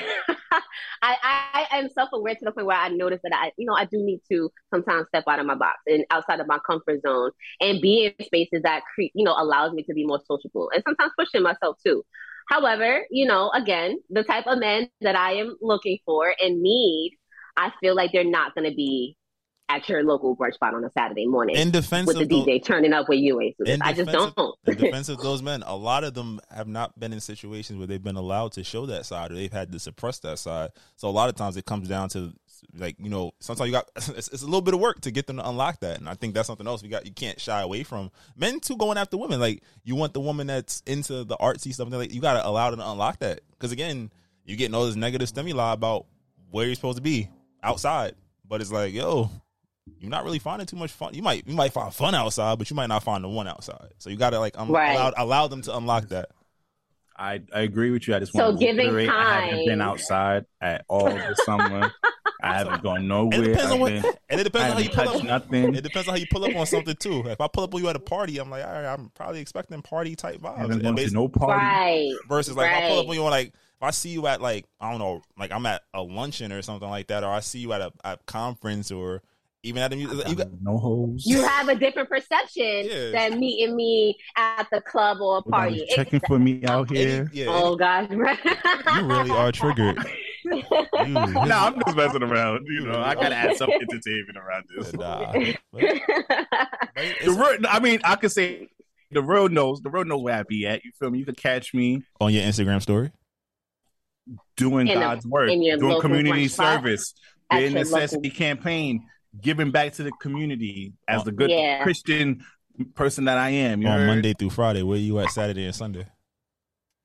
I, I am self aware to the point where I notice that I, you know, I do need to sometimes step out of my box and outside of my comfort zone and be in spaces that cre- you know allows me to be more sociable and sometimes pushing myself too. However, you know, again, the type of men that I am looking for and need, I feel like they're not going to be at your local brunch spot on a Saturday morning In defense with the of the- DJ turning up with you. I just don't. of- in [laughs] defense of those men, a lot of them have not been in situations where they've been allowed to show that side, or they've had to suppress that side. So a lot of times it comes down to like you know, sometimes you got [laughs] it's, it's a little bit of work to get them to unlock that, and I think that's something else we got. You can't shy away from men too going after women. Like you want the woman that's into the artsy stuff, like you got to allow them to unlock that because again, you're getting all this negative stimuli about where you're supposed to be outside, but it's like yo. You're not really finding too much fun. You might you might find fun outside, but you might not find the one outside. So you got to like um, Right. allow allow them to unlock that. I, I agree with you. I just So want to giving reiterate, I haven't been outside at all this summer. [laughs] I haven't gone [laughs] nowhere. [laughs] And it depends on what, been- and it depends on how you haven't pull up. nothing. It depends on how you pull up on something too. If I pull up on you at a party, I'm like, all right, I'm probably expecting party type vibes. And gone to no party. Right. Versus like if I pull up Right. on you on like if I see you at like I don't know, like I'm at a luncheon or something like that, or I see you at a at conference or even at a music. You got, no hoes. you have a different perception Yeah. than meeting me at the club or a party. Nobody's checking for me out here. yeah, Oh gosh, [laughs] you really are triggered. You, no, I'm just messing around. You know, I gotta add some [laughs] entertainment around this. Nah. [laughs] The real, I mean, I could say the real knows. The real knows where I be at. You feel me? You could catch me on your Instagram story. doing In a- God's work, in doing community service, At being your necessity campaign, giving back to the community as the good Yeah. Christian person that I am. You on heard? Monday through Friday. Where you at Saturday and Sunday?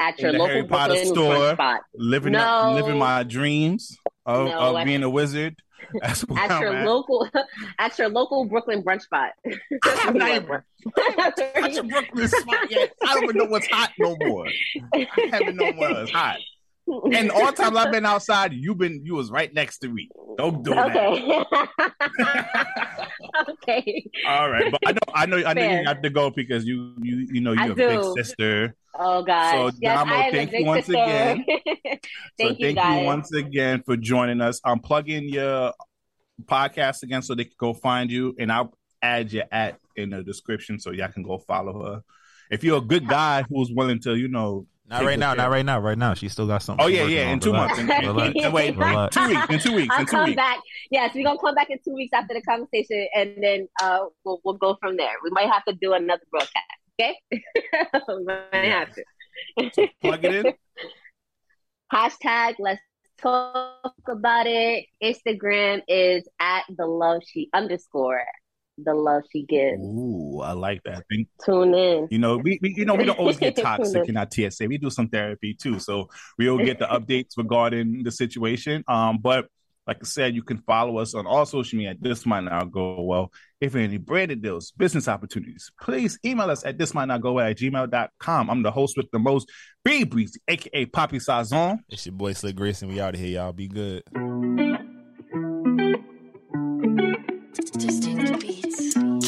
At your local Harry Potter Brooklyn store, spot. living No. up, living my dreams of, No, of at- being a wizard. [laughs] At I'm your at. local, [laughs] at your local Brooklyn brunch spot. [laughs] I'm not even- At your Brooklyn spot yet. I don't even know what's hot no more. I haven't known what's hot. And all times I've been outside, you've been you was right next to me. Don't do that. Okay. [laughs] okay. All right, but I know I know I know Fair. you have to go because you you you know you're a big sister. Oh God! So, yes, Domo, thank you once sister. again. [laughs] thank so you thank guys. you once again for joining us. I'm plugging your podcast again so they can go find you, and I'll add your at in the description so y'all can go follow her. If you're a good uh, guy who's willing to, you know, Not right now. care- Not right now. Right now, she still got something. Oh yeah, yeah. In two Relax. months. In, Relax. in- wait, Relax. two weeks. In two weeks. I'll In two come weeks. back. Yes, we're gonna come back in two weeks after the conversation, and then uh, we'll we'll go from there. We might have to do another broadcast. Okay, [laughs] we might have to. Plug it in. [laughs] Hashtag Let's talk about it. Instagram is at the love she underscore the love she gives. Ooh, I like that. Think Tune in. You know, we, we you know we don't always get [laughs] toxic in our TSA. We do some therapy too, so we'll get the updates regarding the situation. Um, but like I said, you can follow us on all social media. This might not go well. If any branded deals, business opportunities, please email us at this might not go well at gmail.com. I'm the host with the most, B Brezzy, aka Poppy Sazon. It's your boy Slick Grayson. We out of here, y'all. Be good.